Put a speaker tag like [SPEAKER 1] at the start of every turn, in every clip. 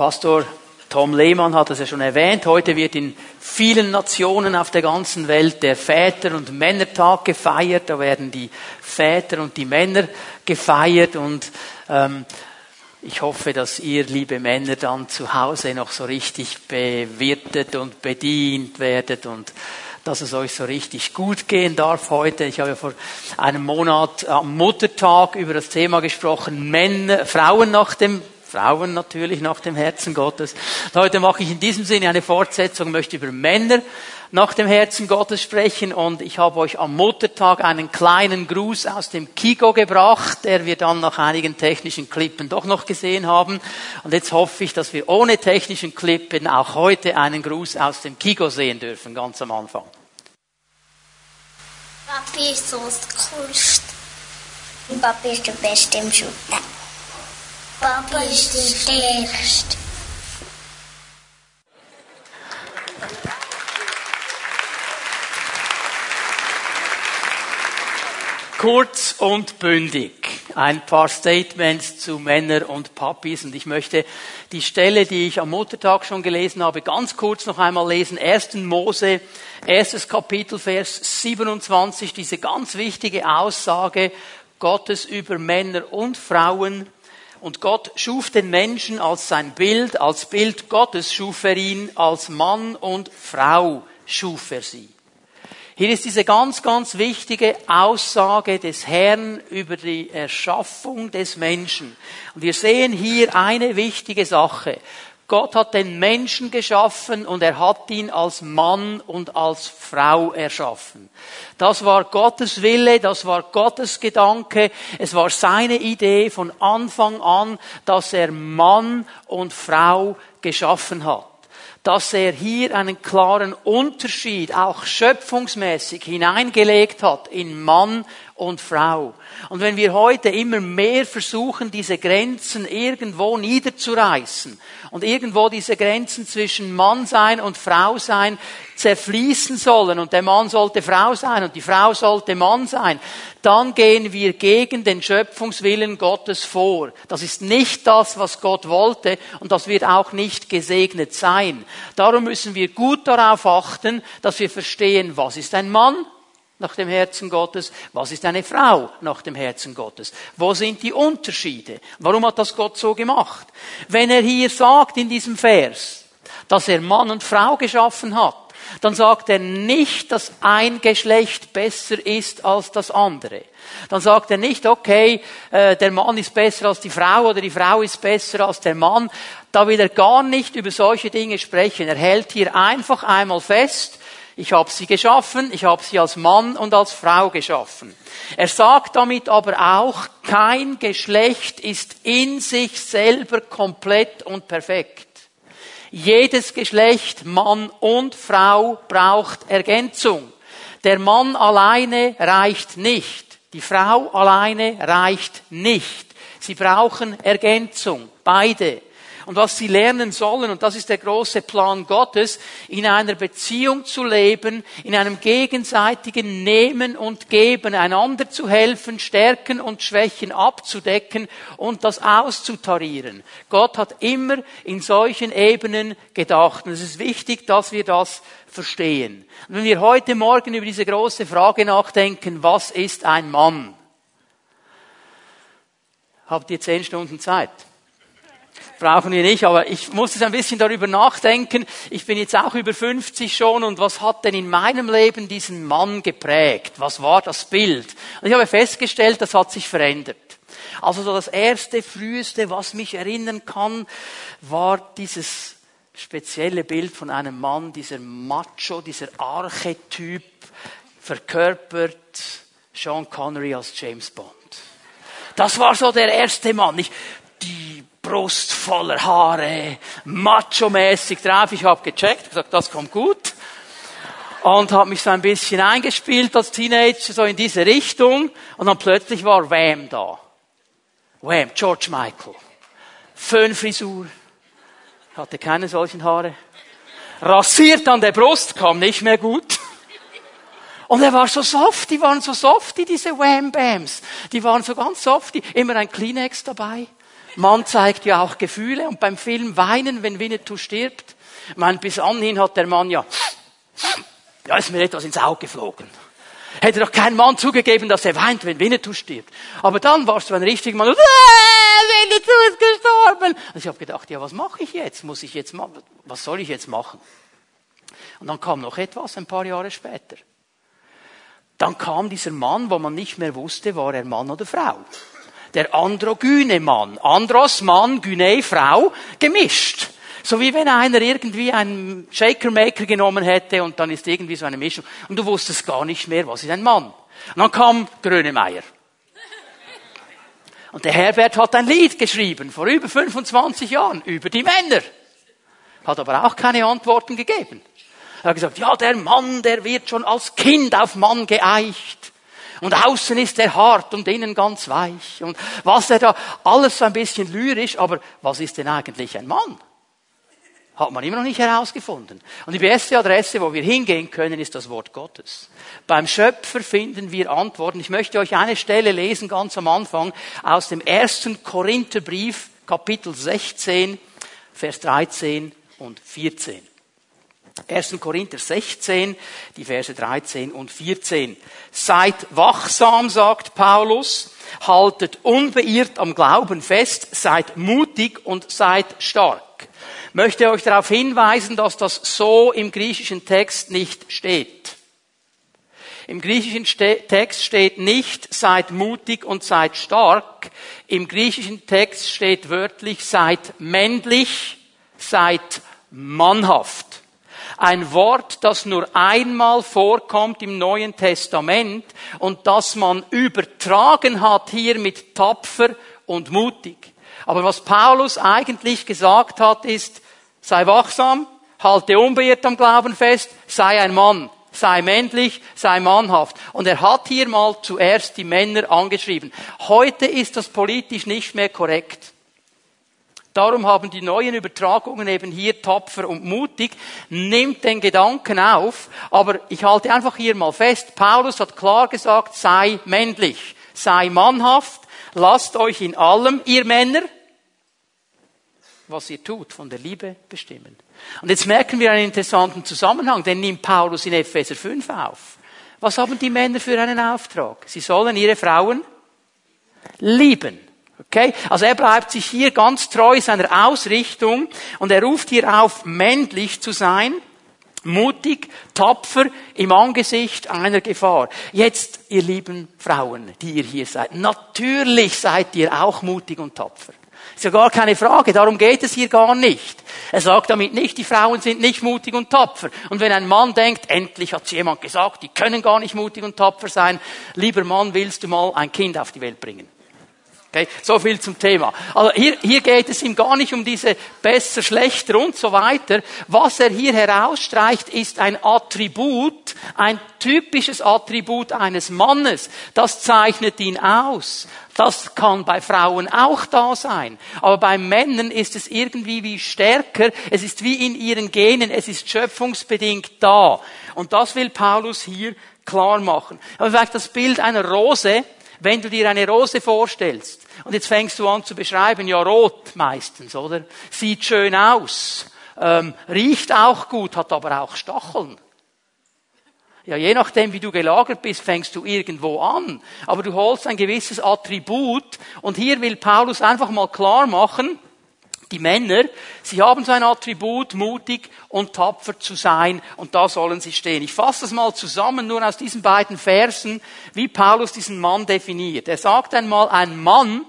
[SPEAKER 1] Pastor Tom Lehmann hat es ja schon erwähnt. Heute wird in vielen Nationen auf der ganzen Welt der Väter- und Männertag gefeiert. Da werden die Väter und die Männer gefeiert und ähm, ich hoffe, dass ihr, liebe Männer, dann zu Hause noch so richtig bewirtet und bedient werdet und dass es euch so richtig gut gehen darf heute. Ich habe ja vor einem Monat am Muttertag über das Thema gesprochen, Männer, Frauen nach dem Frauen natürlich nach dem Herzen Gottes. Heute mache ich in diesem Sinne eine Fortsetzung, möchte über Männer nach dem Herzen Gottes sprechen und ich habe euch am Muttertag einen kleinen Gruß aus dem Kigo gebracht, der wir dann nach einigen technischen Klippen doch noch gesehen haben. Und jetzt hoffe ich, dass wir ohne technischen Klippen auch heute einen Gruß aus dem Kigo sehen dürfen, ganz am Anfang.
[SPEAKER 2] Papi ist so das Coolste. Papi ist der Beste im Schuppen. Papa ist der Stärkste.
[SPEAKER 1] Kurz und bündig. Ein paar Statements zu Männer und Papis. Und ich möchte die Stelle, die ich am Muttertag schon gelesen habe, ganz kurz noch einmal lesen. 1. Mose, erstes Kapitel, Vers 27. Diese ganz wichtige Aussage Gottes über Männer und Frauen und Gott schuf den Menschen als sein Bild, als Bild Gottes schuf er ihn, als Mann und Frau schuf er sie. Hier ist diese ganz, ganz wichtige Aussage des Herrn über die Erschaffung des Menschen. Und wir sehen hier eine wichtige Sache. Gott hat den Menschen geschaffen und er hat ihn als Mann und als Frau erschaffen. Das war Gottes Wille, das war Gottes Gedanke, es war seine Idee von Anfang an, dass er Mann und Frau geschaffen hat dass er hier einen klaren Unterschied auch schöpfungsmäßig hineingelegt hat in Mann und Frau. Und wenn wir heute immer mehr versuchen, diese Grenzen irgendwo niederzureißen und irgendwo diese Grenzen zwischen Mann sein und Frau sein zerfließen sollen und der Mann sollte Frau sein und die Frau sollte Mann sein, dann gehen wir gegen den Schöpfungswillen Gottes vor. Das ist nicht das, was Gott wollte und das wird auch nicht gesegnet sein. Darum müssen wir gut darauf achten, dass wir verstehen, was ist ein Mann nach dem Herzen Gottes, was ist eine Frau nach dem Herzen Gottes, wo sind die Unterschiede, warum hat das Gott so gemacht. Wenn er hier sagt in diesem Vers, dass er Mann und Frau geschaffen hat, dann sagt er nicht, dass ein Geschlecht besser ist als das andere. Dann sagt er nicht, okay, äh, der Mann ist besser als die Frau oder die Frau ist besser als der Mann. Da will er gar nicht über solche Dinge sprechen. Er hält hier einfach einmal fest, ich habe sie geschaffen, ich habe sie als Mann und als Frau geschaffen. Er sagt damit aber auch, kein Geschlecht ist in sich selber komplett und perfekt. Jedes Geschlecht, Mann und Frau, braucht Ergänzung. Der Mann alleine reicht nicht. Die Frau alleine reicht nicht. Sie brauchen Ergänzung, beide und was sie lernen sollen, und das ist der große Plan Gottes, in einer Beziehung zu leben, in einem gegenseitigen Nehmen und Geben, einander zu helfen, Stärken und Schwächen abzudecken und das auszutarieren. Gott hat immer in solchen Ebenen gedacht. Und es ist wichtig, dass wir das verstehen. Und wenn wir heute Morgen über diese große Frage nachdenken, was ist ein Mann? Habt ihr zehn Stunden Zeit? Brauchen wir nicht, aber ich muss jetzt ein bisschen darüber nachdenken. Ich bin jetzt auch über 50 schon und was hat denn in meinem Leben diesen Mann geprägt? Was war das Bild? Und ich habe festgestellt, das hat sich verändert. Also so das erste, früheste, was mich erinnern kann, war dieses spezielle Bild von einem Mann, dieser Macho, dieser Archetyp, verkörpert Sean Connery als James Bond. Das war so der erste Mann. Ich, die Brust voller Haare, macho-mäßig drauf. Ich habe gecheckt, gesagt, das kommt gut. Und habe mich so ein bisschen eingespielt als Teenager, so in diese Richtung. Und dann plötzlich war Wham da. Wham, George Michael. Föhnfrisur. Hatte keine solchen Haare. Rasiert an der Brust, kam nicht mehr gut. Und er war so soft, die waren so softy, diese Wham-Bams. Die waren so ganz softy. Immer ein Kleenex dabei Man zeigt ja auch Gefühle und beim Film weinen, wenn Winnetou stirbt. Ich meine, bis anhin hat der Mann ja, ja, ist mir etwas ins Auge geflogen. Hätte doch kein Mann zugegeben, dass er weint, wenn Winnetou stirbt. Aber dann warst du ein richtiger Mann. Äh, Winnetou ist gestorben. Und ich habe gedacht, ja, was mache ich jetzt? Muss ich jetzt machen? Was soll ich jetzt machen? Und dann kam noch etwas, ein paar Jahre später. Dann kam dieser Mann, wo man nicht mehr wusste, war er Mann oder Frau. Der androgyne Mann. Andros Mann, Gyne Frau, gemischt. So wie wenn einer irgendwie einen Shaker-Maker genommen hätte und dann ist irgendwie so eine Mischung. Und du wusstest gar nicht mehr, was ist ein Mann. Und dann kam Grönemeyer. Und der Herbert hat ein Lied geschrieben, vor über 25 Jahren, über die Männer. Hat aber auch keine Antworten gegeben. Er hat gesagt, ja, der Mann, der wird schon als Kind auf Mann geeicht. Und außen ist er hart und innen ganz weich. Und was er da, alles so ein bisschen lyrisch, aber was ist denn eigentlich ein Mann? Hat man immer noch nicht herausgefunden. Und die beste Adresse, wo wir hingehen können, ist das Wort Gottes. Beim Schöpfer finden wir Antworten. Ich möchte euch eine Stelle lesen, ganz am Anfang, aus dem ersten Korintherbrief, Kapitel 16, Vers 13 und 14. 1. Korinther 16, die Verse 13 und 14. Seid wachsam, sagt Paulus, haltet unbeirrt am Glauben fest, seid mutig und seid stark. Möchte euch darauf hinweisen, dass das so im griechischen Text nicht steht. Im griechischen Text steht nicht, seid mutig und seid stark. Im griechischen Text steht wörtlich, seid männlich, seid mannhaft ein Wort, das nur einmal vorkommt im Neuen Testament und das man übertragen hat hier mit tapfer und mutig. Aber was Paulus eigentlich gesagt hat, ist, sei wachsam, halte unbeirrt am Glauben fest, sei ein Mann, sei männlich, sei mannhaft. Und er hat hier mal zuerst die Männer angeschrieben. Heute ist das politisch nicht mehr korrekt. Darum haben die neuen Übertragungen eben hier tapfer und mutig, nimmt den Gedanken auf, aber ich halte einfach hier mal fest, Paulus hat klar gesagt, sei männlich, sei mannhaft, lasst euch in allem, ihr Männer, was ihr tut, von der Liebe bestimmen. Und jetzt merken wir einen interessanten Zusammenhang, den nimmt Paulus in Epheser 5 auf. Was haben die Männer für einen Auftrag? Sie sollen ihre Frauen lieben. Okay? Also er bleibt sich hier ganz treu seiner Ausrichtung und er ruft hier auf, männlich zu sein, mutig, tapfer im Angesicht einer Gefahr. Jetzt, ihr lieben Frauen, die ihr hier seid, natürlich seid ihr auch mutig und tapfer. Ist ja gar keine Frage, darum geht es hier gar nicht. Er sagt damit nicht, die Frauen sind nicht mutig und tapfer. Und wenn ein Mann denkt, endlich hat jemand gesagt, die können gar nicht mutig und tapfer sein, lieber Mann, willst du mal ein Kind auf die Welt bringen? Okay, so viel zum Thema. Also hier, hier geht es ihm gar nicht um diese besser, schlechter und so weiter. Was er hier herausstreicht, ist ein Attribut, ein typisches Attribut eines Mannes. Das zeichnet ihn aus. Das kann bei Frauen auch da sein. Aber bei Männern ist es irgendwie wie stärker. Es ist wie in ihren Genen. Es ist schöpfungsbedingt da. Und das will Paulus hier klar machen. Aber vielleicht das Bild einer Rose, wenn du dir eine Rose vorstellst und jetzt fängst du an zu beschreiben, ja rot meistens, oder? Sieht schön aus, ähm, riecht auch gut, hat aber auch Stacheln. Ja, je nachdem, wie du gelagert bist, fängst du irgendwo an. Aber du holst ein gewisses Attribut und hier will Paulus einfach mal klar machen, die Männer, sie haben so ein Attribut, mutig und tapfer zu sein, und da sollen sie stehen. Ich fasse das mal zusammen, nur aus diesen beiden Versen, wie Paulus diesen Mann definiert. Er sagt einmal, ein Mann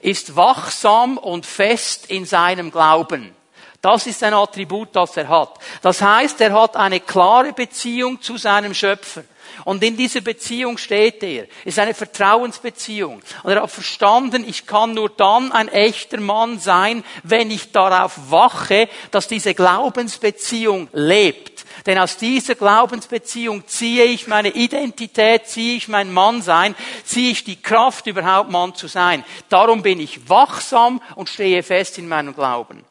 [SPEAKER 1] ist wachsam und fest in seinem Glauben. Das ist ein Attribut, das er hat. Das heißt, er hat eine klare Beziehung zu seinem Schöpfer. Und in dieser Beziehung steht er. Ist eine Vertrauensbeziehung. Und er hat verstanden, ich kann nur dann ein echter Mann sein, wenn ich darauf wache, dass diese Glaubensbeziehung lebt. Denn aus dieser Glaubensbeziehung ziehe ich meine Identität, ziehe ich mein Mannsein, ziehe ich die Kraft, überhaupt Mann zu sein. Darum bin ich wachsam und stehe fest in meinem Glauben.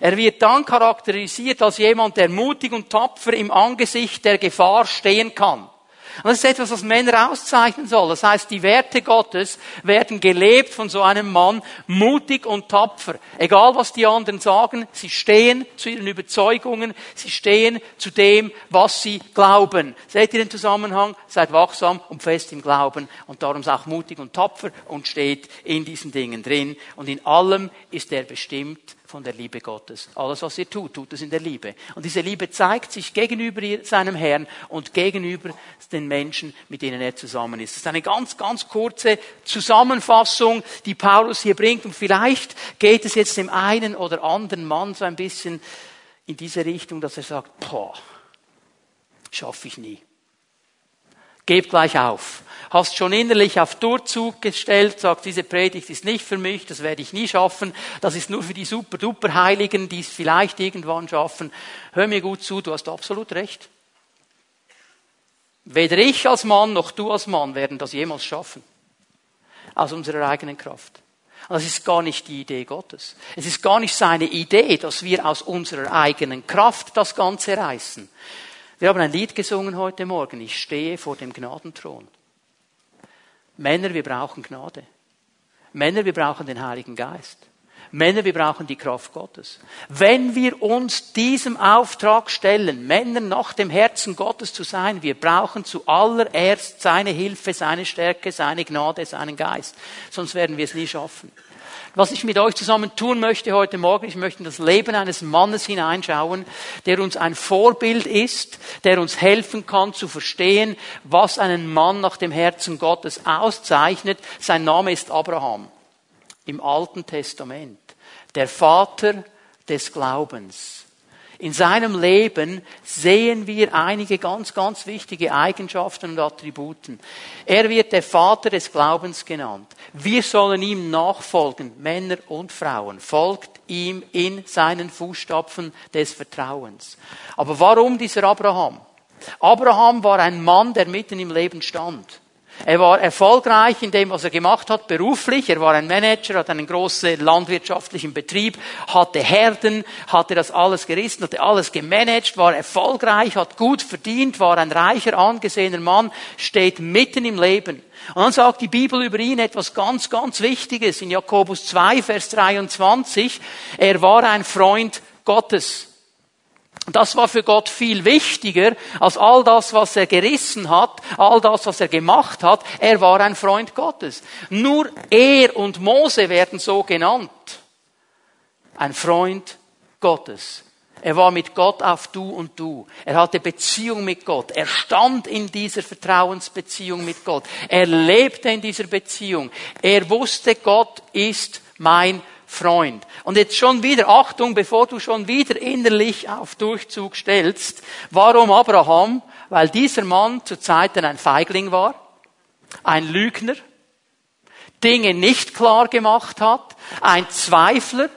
[SPEAKER 1] Er wird dann charakterisiert als jemand, der mutig und tapfer im Angesicht der Gefahr stehen kann. Und das ist etwas, was Männer auszeichnen soll. Das heißt, die Werte Gottes werden gelebt von so einem Mann, mutig und tapfer. Egal was die anderen sagen, sie stehen zu ihren Überzeugungen, sie stehen zu dem, was sie glauben. Seht ihr den Zusammenhang? Seid wachsam und fest im Glauben und darum ist auch mutig und tapfer und steht in diesen Dingen drin. Und in allem ist er bestimmt von der Liebe Gottes. Alles, was ihr tut, tut es in der Liebe. Und diese Liebe zeigt sich gegenüber seinem Herrn und gegenüber den Menschen, mit denen er zusammen ist. Das ist eine ganz, ganz kurze Zusammenfassung, die Paulus hier bringt. Und vielleicht geht es jetzt dem einen oder anderen Mann so ein bisschen in diese Richtung, dass er sagt, boah, schaffe ich nie. Gebt gleich auf hast schon innerlich auf Durchzug gestellt, sagst, diese Predigt ist nicht für mich, das werde ich nie schaffen, das ist nur für die super-duper Heiligen, die es vielleicht irgendwann schaffen. Hör mir gut zu, du hast absolut recht. Weder ich als Mann noch du als Mann werden das jemals schaffen. Aus unserer eigenen Kraft. Das ist gar nicht die Idee Gottes. Es ist gar nicht seine Idee, dass wir aus unserer eigenen Kraft das Ganze reißen. Wir haben ein Lied gesungen heute Morgen. Ich stehe vor dem Gnadenthron. Männer, wir brauchen Gnade. Männer, wir brauchen den Heiligen Geist. Männer, wir brauchen die Kraft Gottes. Wenn wir uns diesem Auftrag stellen, Männer nach dem Herzen Gottes zu sein, wir brauchen zuallererst seine Hilfe, seine Stärke, seine Gnade, seinen Geist. Sonst werden wir es nie schaffen. Was ich mit euch zusammen tun möchte heute Morgen, ich möchte in das Leben eines Mannes hineinschauen, der uns ein Vorbild ist, der uns helfen kann zu verstehen, was einen Mann nach dem Herzen Gottes auszeichnet. Sein Name ist Abraham im Alten Testament, der Vater des Glaubens. In seinem Leben sehen wir einige ganz, ganz wichtige Eigenschaften und Attributen. Er wird der Vater des Glaubens genannt. Wir sollen ihm nachfolgen, Männer und Frauen. Folgt ihm in seinen Fußstapfen des Vertrauens. Aber warum dieser Abraham? Abraham war ein Mann, der mitten im Leben stand. Er war erfolgreich in dem, was er gemacht hat, beruflich. Er war ein Manager, hat einen großen landwirtschaftlichen Betrieb, hatte Herden, hatte das alles gerissen, hatte alles gemanagt, war erfolgreich, hat gut verdient, war ein reicher, angesehener Mann, steht mitten im Leben. Und dann sagt die Bibel über ihn etwas ganz, ganz Wichtiges in Jakobus 2, Vers 23. Er war ein Freund Gottes. Das war für Gott viel wichtiger als all das, was er gerissen hat, all das, was er gemacht hat. Er war ein Freund Gottes. Nur er und Mose werden so genannt. Ein Freund Gottes. Er war mit Gott auf Du und Du. Er hatte Beziehung mit Gott. Er stand in dieser Vertrauensbeziehung mit Gott. Er lebte in dieser Beziehung. Er wusste, Gott ist mein Freund. Und jetzt schon wieder, Achtung, bevor du schon wieder innerlich auf Durchzug stellst, warum Abraham? Weil dieser Mann zu Zeiten ein Feigling war, ein Lügner, Dinge nicht klar gemacht hat, ein Zweifler,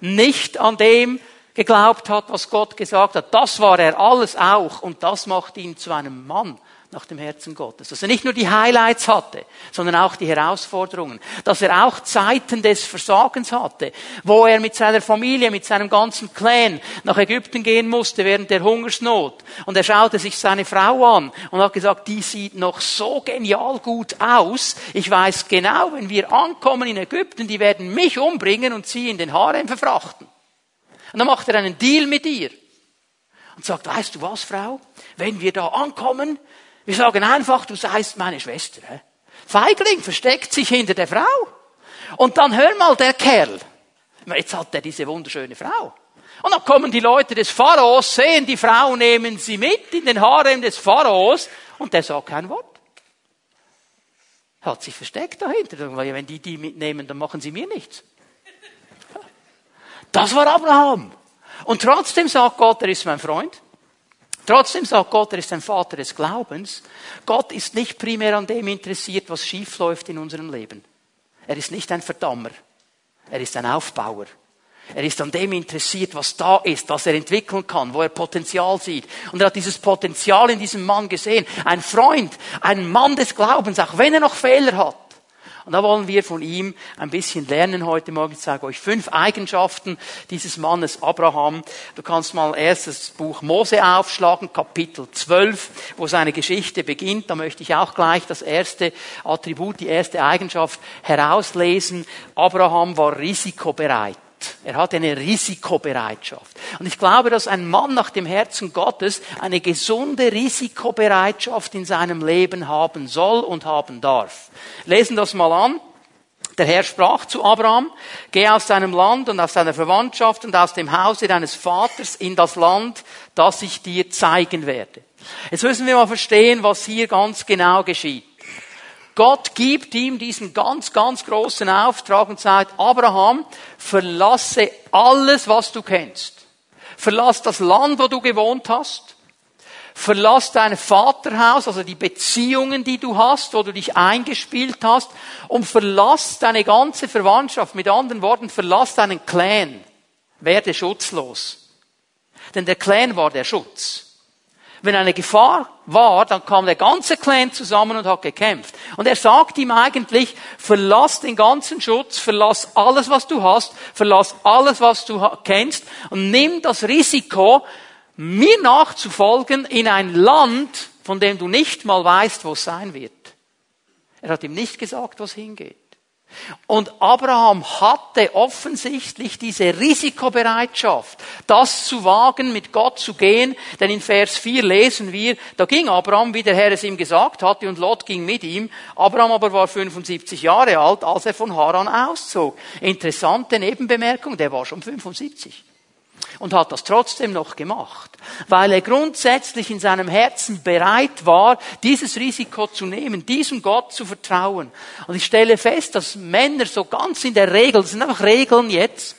[SPEAKER 1] nicht an dem geglaubt hat, was Gott gesagt hat. Das war er alles auch und das macht ihn zu einem Mann nach dem Herzen Gottes. Dass er nicht nur die Highlights hatte, sondern auch die Herausforderungen. Dass er auch Zeiten des Versagens hatte, wo er mit seiner Familie, mit seinem ganzen Clan nach Ägypten gehen musste während der Hungersnot. Und er schaute sich seine Frau an und hat gesagt, die sieht noch so genial gut aus. Ich weiß genau, wenn wir ankommen in Ägypten, die werden mich umbringen und sie in den Harem verfrachten. Und dann macht er einen Deal mit ihr und sagt, weißt du was, Frau? Wenn wir da ankommen, wir sagen einfach, du seist meine Schwester. Feigling versteckt sich hinter der Frau. Und dann hör mal, der Kerl. Jetzt hat er diese wunderschöne Frau. Und dann kommen die Leute des Pharaos, sehen die Frau, nehmen sie mit in den Harem des Pharaos und der sagt kein Wort. Hat sich versteckt dahinter. Wenn die die mitnehmen, dann machen sie mir nichts. Das war Abraham. Und trotzdem sagt Gott, er ist mein Freund. Trotzdem sagt Gott, er ist ein Vater des Glaubens. Gott ist nicht primär an dem interessiert, was schief läuft in unserem Leben. Er ist nicht ein Verdammer. Er ist ein Aufbauer. Er ist an dem interessiert, was da ist, was er entwickeln kann, wo er Potenzial sieht. Und er hat dieses Potenzial in diesem Mann gesehen. Ein Freund, ein Mann des Glaubens, auch wenn er noch Fehler hat. Und da wollen wir von ihm ein bisschen lernen heute Morgen. Ich sage euch fünf Eigenschaften dieses Mannes Abraham. Du kannst mal erst das Buch Mose aufschlagen, Kapitel 12, wo seine Geschichte beginnt. Da möchte ich auch gleich das erste Attribut, die erste Eigenschaft herauslesen. Abraham war risikobereit. Er hatte eine Risikobereitschaft. Und ich glaube, dass ein Mann nach dem Herzen Gottes eine gesunde Risikobereitschaft in seinem Leben haben soll und haben darf. Lesen das mal an. Der Herr sprach zu Abraham, geh aus deinem Land und aus deiner Verwandtschaft und aus dem Hause deines Vaters in das Land, das ich dir zeigen werde. Jetzt müssen wir mal verstehen, was hier ganz genau geschieht. Gott gibt ihm diesen ganz, ganz großen Auftrag und sagt, Abraham, verlasse alles, was du kennst. Verlass das Land, wo du gewohnt hast. Verlass dein Vaterhaus, also die Beziehungen, die du hast, wo du dich eingespielt hast. Und verlass deine ganze Verwandtschaft. Mit anderen Worten, verlass deinen Clan. Werde schutzlos. Denn der Clan war der Schutz. Wenn eine Gefahr war, dann kam der ganze Clan zusammen und hat gekämpft. Und er sagt ihm eigentlich, verlass den ganzen Schutz, verlass alles, was du hast, verlass alles, was du kennst und nimm das Risiko, mir nachzufolgen in ein Land, von dem du nicht mal weißt, wo es sein wird. Er hat ihm nicht gesagt, wo es hingeht. Und Abraham hatte offensichtlich diese Risikobereitschaft, das zu wagen, mit Gott zu gehen, denn in Vers 4 lesen wir, da ging Abraham, wie der Herr es ihm gesagt hatte, und Lot ging mit ihm. Abraham aber war 75 Jahre alt, als er von Haran auszog. Interessante Nebenbemerkung, der war schon 75 und hat das trotzdem noch gemacht, weil er grundsätzlich in seinem Herzen bereit war, dieses Risiko zu nehmen, diesem Gott zu vertrauen. Und ich stelle fest, dass Männer so ganz in der Regel, das sind einfach Regeln jetzt,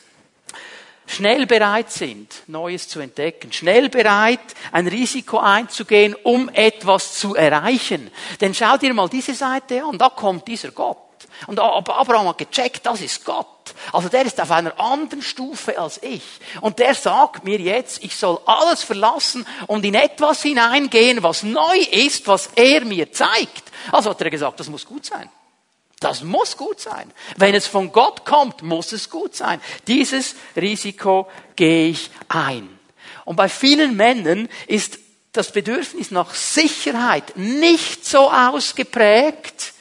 [SPEAKER 1] schnell bereit sind, Neues zu entdecken, schnell bereit, ein Risiko einzugehen, um etwas zu erreichen. Denn schau dir mal diese Seite an, da kommt dieser Gott. Und Abraham hat gecheckt, das ist Gott. Also der ist auf einer anderen Stufe als ich. Und der sagt mir jetzt, ich soll alles verlassen und in etwas hineingehen, was neu ist, was er mir zeigt. Also hat er gesagt, das muss gut sein. Das muss gut sein. Wenn es von Gott kommt, muss es gut sein. Dieses Risiko gehe ich ein. Und bei vielen Männern ist das Bedürfnis nach Sicherheit nicht so ausgeprägt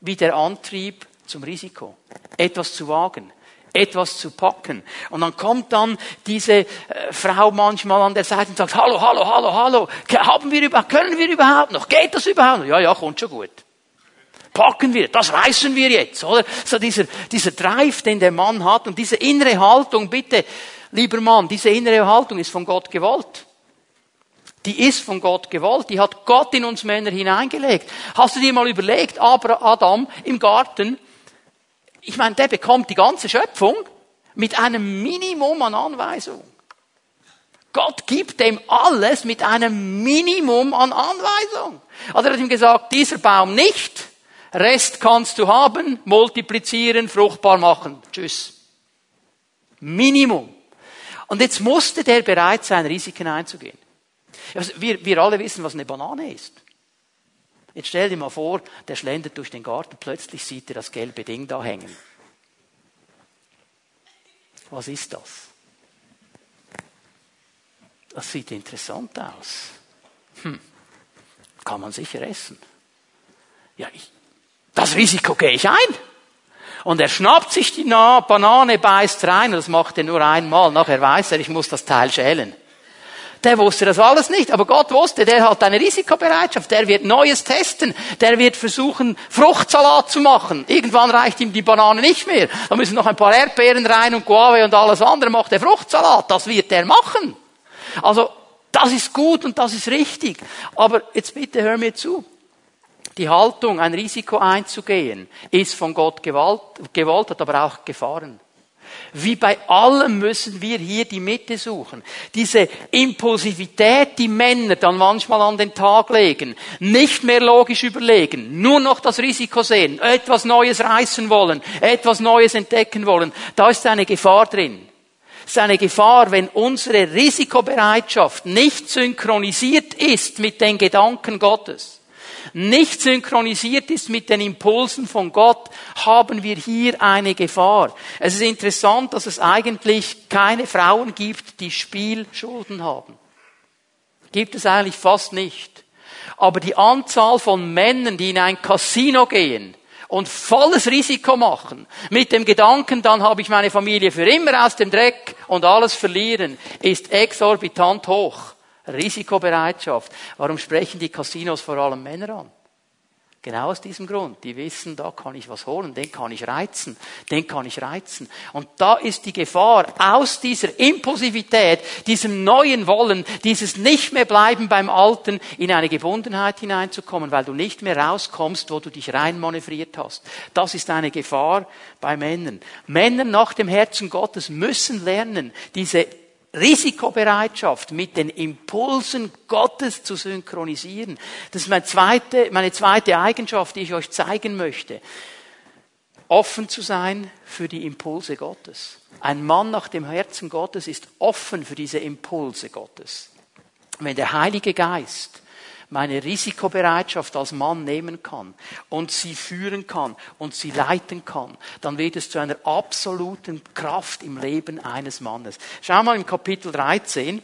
[SPEAKER 1] wie der Antrieb zum Risiko. Etwas zu wagen etwas zu packen. Und dann kommt dann diese äh, Frau manchmal an der Seite und sagt, hallo, hallo, hallo, hallo, haben wir überhaupt, können wir überhaupt noch? Geht das überhaupt noch? Ja, ja, kommt schon gut. Packen wir, das reißen wir jetzt, oder? So dieser, dieser Drive, den der Mann hat und diese innere Haltung, bitte, lieber Mann, diese innere Haltung ist von Gott gewollt. Die ist von Gott gewollt. Die hat Gott in uns Männer hineingelegt. Hast du dir mal überlegt, aber Adam im Garten, ich meine, der bekommt die ganze Schöpfung mit einem Minimum an Anweisung. Gott gibt dem alles mit einem Minimum an Anweisung. Also er hat ihm gesagt, dieser Baum nicht, Rest kannst du haben, multiplizieren, fruchtbar machen. Tschüss. Minimum. Und jetzt musste der bereit sein, Risiken einzugehen. Also wir, wir alle wissen, was eine Banane ist. Jetzt stell dir mal vor, der schlendert durch den Garten, plötzlich sieht er das gelbe Ding da hängen. Was ist das? Das sieht interessant aus. Hm. Kann man sicher essen. Ja, ich, das Risiko gehe ich ein. Und er schnappt sich die Banane, beißt rein, und das macht er nur einmal. Nachher weiß er, ich muss das Teil schälen. Der wusste das alles nicht, aber Gott wusste, der hat eine Risikobereitschaft, der wird Neues testen, der wird versuchen, Fruchtsalat zu machen. Irgendwann reicht ihm die Banane nicht mehr. Da müssen noch ein paar Erdbeeren rein und Guave und alles andere, macht der Fruchtsalat. Das wird er machen. Also, das ist gut und das ist richtig. Aber jetzt bitte hör mir zu. Die Haltung, ein Risiko einzugehen, ist von Gott gewollt, gewollt hat aber auch Gefahren. Wie bei allem müssen wir hier die Mitte suchen. Diese Impulsivität, die Männer dann manchmal an den Tag legen, nicht mehr logisch überlegen, nur noch das Risiko sehen, etwas Neues reißen wollen, etwas Neues entdecken wollen, da ist eine Gefahr drin. Es ist eine Gefahr, wenn unsere Risikobereitschaft nicht synchronisiert ist mit den Gedanken Gottes. Nicht synchronisiert ist mit den Impulsen von Gott, haben wir hier eine Gefahr. Es ist interessant, dass es eigentlich keine Frauen gibt, die Spielschulden haben. Gibt es eigentlich fast nicht. Aber die Anzahl von Männern, die in ein Casino gehen, und volles Risiko machen, mit dem Gedanken, dann habe ich meine Familie für immer aus dem Dreck und alles verlieren, ist exorbitant hoch. Risikobereitschaft. Warum sprechen die Casinos vor allem Männer an? Genau aus diesem Grund. Die wissen, da kann ich was holen, den kann ich reizen, den kann ich reizen. Und da ist die Gefahr aus dieser Impulsivität, diesem neuen Wollen, dieses nicht mehr bleiben beim Alten, in eine Gebundenheit hineinzukommen, weil du nicht mehr rauskommst, wo du dich reinmanövriert hast. Das ist eine Gefahr bei Männern. Männer nach dem Herzen Gottes müssen lernen, diese Risikobereitschaft mit den Impulsen Gottes zu synchronisieren. Das ist meine zweite, meine zweite Eigenschaft, die ich euch zeigen möchte. Offen zu sein für die Impulse Gottes. Ein Mann nach dem Herzen Gottes ist offen für diese Impulse Gottes. Wenn der Heilige Geist meine Risikobereitschaft als Mann nehmen kann und sie führen kann und sie leiten kann, dann wird es zu einer absoluten Kraft im Leben eines Mannes. Schau mal im Kapitel 13,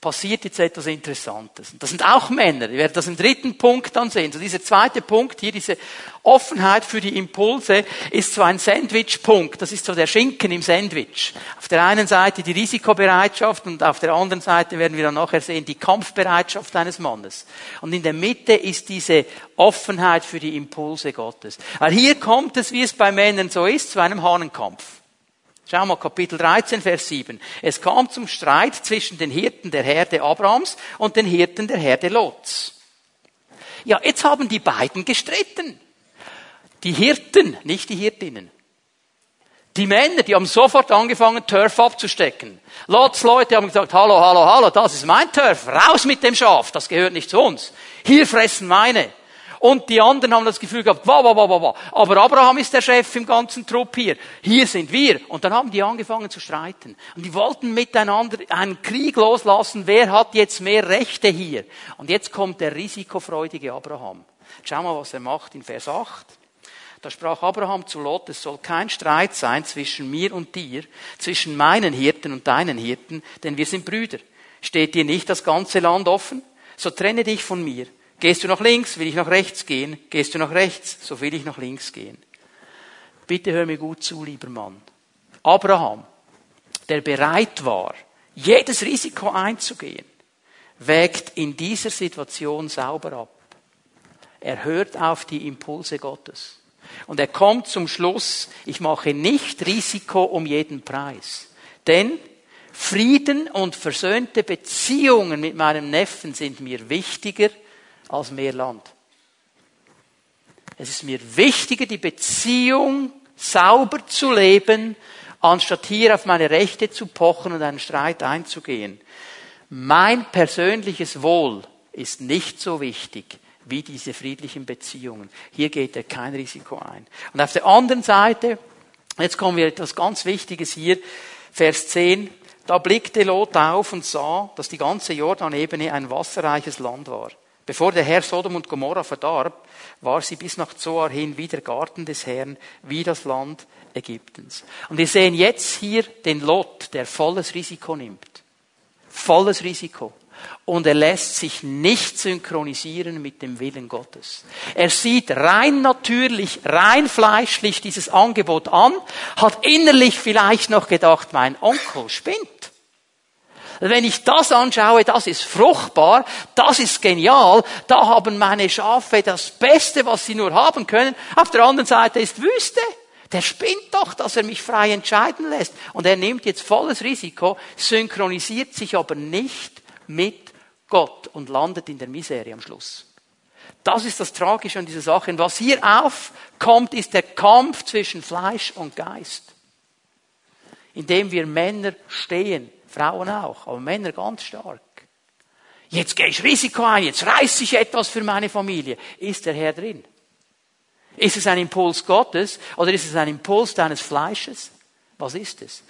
[SPEAKER 1] passiert jetzt etwas Interessantes. Das sind auch Männer. Ich werde das im dritten Punkt dann sehen. So dieser zweite Punkt hier, diese Offenheit für die Impulse, ist so ein Sandwich-Punkt. Das ist so der Schinken im Sandwich. Auf der einen Seite die Risikobereitschaft und auf der anderen Seite werden wir dann nachher sehen, die Kampfbereitschaft eines Mannes. Und in der Mitte ist diese Offenheit für die Impulse Gottes. Weil hier kommt es, wie es bei Männern so ist, zu einem Hahnenkampf. Schau mal, Kapitel 13, Vers 7. Es kam zum Streit zwischen den Hirten der Herde Abrahams und den Hirten der Herde Lots. Ja, jetzt haben die beiden gestritten. Die Hirten, nicht die Hirtinnen. Die Männer, die haben sofort angefangen, Turf abzustecken. Lots Leute haben gesagt, hallo, hallo, hallo, das ist mein Turf, raus mit dem Schaf, das gehört nicht zu uns. Hier fressen meine. Und die anderen haben das Gefühl gehabt, wa, wa, wa, wa, wa. Aber Abraham ist der Chef im ganzen Trupp hier. Hier sind wir. Und dann haben die angefangen zu streiten. Und die wollten miteinander einen Krieg loslassen. Wer hat jetzt mehr Rechte hier? Und jetzt kommt der risikofreudige Abraham. Schau mal, was er macht in Vers 8. Da sprach Abraham zu Lot, es soll kein Streit sein zwischen mir und dir, zwischen meinen Hirten und deinen Hirten, denn wir sind Brüder. Steht dir nicht das ganze Land offen? So trenne dich von mir. Gehst du nach links, will ich nach rechts gehen. Gehst du nach rechts, so will ich nach links gehen. Bitte hör mir gut zu, lieber Mann. Abraham, der bereit war, jedes Risiko einzugehen, wägt in dieser Situation sauber ab. Er hört auf die Impulse Gottes. Und er kommt zum Schluss, ich mache nicht Risiko um jeden Preis. Denn Frieden und versöhnte Beziehungen mit meinem Neffen sind mir wichtiger als mehr Land. Es ist mir wichtiger, die Beziehung sauber zu leben, anstatt hier auf meine Rechte zu pochen und einen Streit einzugehen. Mein persönliches Wohl ist nicht so wichtig wie diese friedlichen Beziehungen. Hier geht er kein Risiko ein. Und auf der anderen Seite, jetzt kommen wir etwas ganz Wichtiges hier, Vers 10, da blickte Lot auf und sah, dass die ganze Jordanebene ein wasserreiches Land war. Bevor der Herr Sodom und Gomorra verdarb, war sie bis nach Zoar hin wie der Garten des Herrn, wie das Land Ägyptens. Und wir sehen jetzt hier den Lot, der volles Risiko nimmt. Volles Risiko. Und er lässt sich nicht synchronisieren mit dem Willen Gottes. Er sieht rein natürlich, rein fleischlich dieses Angebot an, hat innerlich vielleicht noch gedacht, mein Onkel spinnt. Wenn ich das anschaue, das ist fruchtbar, das ist genial, da haben meine Schafe das Beste, was sie nur haben können. Auf der anderen Seite ist Wüste. Der spinnt doch, dass er mich frei entscheiden lässt. Und er nimmt jetzt volles Risiko, synchronisiert sich aber nicht mit Gott und landet in der Miserie am Schluss. Das ist das Tragische an dieser Sache. Und was hier aufkommt, ist der Kampf zwischen Fleisch und Geist. Indem wir Männer stehen Frauen auch, aber Männer ganz stark. Jetzt gehe ich Risiko ein, jetzt reiße ich etwas für meine Familie. Ist der Herr drin? Ist es ein Impuls Gottes oder ist es ein Impuls deines Fleisches? Was ist es?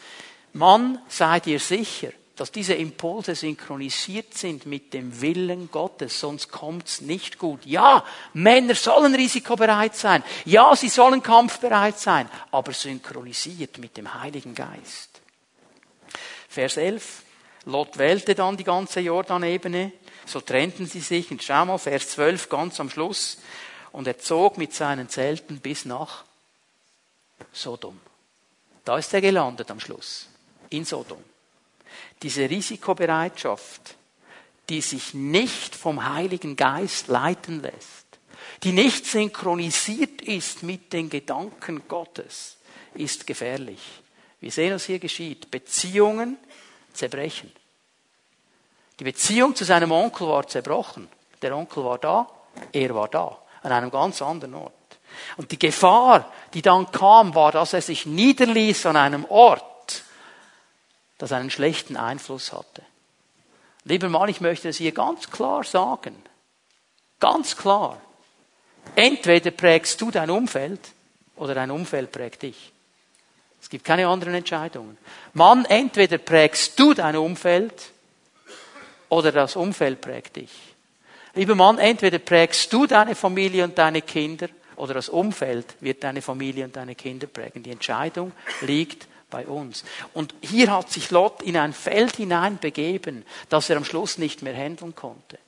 [SPEAKER 1] Mann, sei dir sicher, dass diese Impulse synchronisiert sind mit dem Willen Gottes, sonst kommt's nicht gut. Ja, Männer sollen risikobereit sein. Ja, sie sollen kampfbereit sein, aber synchronisiert mit dem Heiligen Geist. Vers 11. Lot wählte dann die ganze Jordanebene. So trennten sie sich. Schau mal, Vers 12 ganz am Schluss. Und er zog mit seinen Zelten bis nach Sodom. Da ist er gelandet am Schluss. In Sodom diese Risikobereitschaft, die sich nicht vom Heiligen Geist leiten lässt, die nicht synchronisiert ist mit den Gedanken Gottes, ist gefährlich. Wir sehen, was hier geschieht. Beziehungen zerbrechen. Die Beziehung zu seinem Onkel war zerbrochen. Der Onkel war da, er war da, an einem ganz anderen Ort. Und die Gefahr, die dann kam, war, dass er sich niederließ an einem Ort, das einen schlechten Einfluss hatte. Lieber Mann, ich möchte es hier ganz klar sagen. Ganz klar. Entweder prägst du dein Umfeld oder dein Umfeld prägt dich. Es gibt keine anderen Entscheidungen. Mann, entweder prägst du dein Umfeld oder das Umfeld prägt dich. Lieber Mann, entweder prägst du deine Familie und deine Kinder oder das Umfeld wird deine Familie und deine Kinder prägen. Die Entscheidung liegt bei uns. Und hier hat sich Lot in ein Feld hinein begeben, das er am Schluss nicht mehr handeln konnte.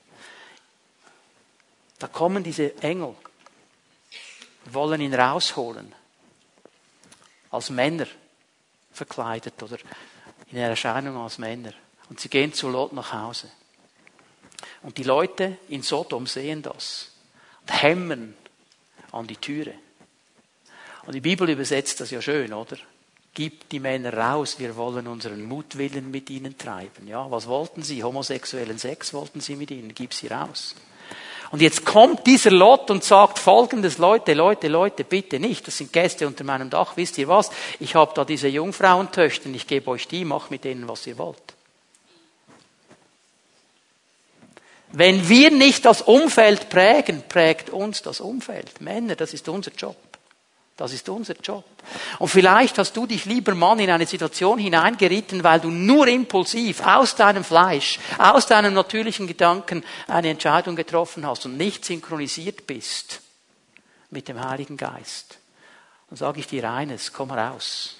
[SPEAKER 1] Da kommen diese Engel, wollen ihn rausholen, als Männer verkleidet oder in Erscheinung als Männer. Und sie gehen zu Lot nach Hause. Und die Leute in Sodom sehen das und hämmern an die Türe. Und die Bibel übersetzt das ja schön, oder? Gib die Männer raus, wir wollen unseren Mutwillen mit ihnen treiben. Ja, was wollten sie? Homosexuellen Sex wollten sie mit ihnen, gib sie raus. Und jetzt kommt dieser Lot und sagt folgendes, Leute, Leute, Leute, bitte nicht, das sind Gäste unter meinem Dach, wisst ihr was? Ich habe da diese Jungfrauentöchter, ich gebe euch die, macht mit denen, was ihr wollt. Wenn wir nicht das Umfeld prägen, prägt uns das Umfeld. Männer, das ist unser Job. Das ist unser Job. Und vielleicht hast du dich, lieber Mann, in eine Situation hineingeritten, weil du nur impulsiv aus deinem Fleisch, aus deinem natürlichen Gedanken eine Entscheidung getroffen hast und nicht synchronisiert bist mit dem Heiligen Geist. Dann sage ich dir eines, komm raus.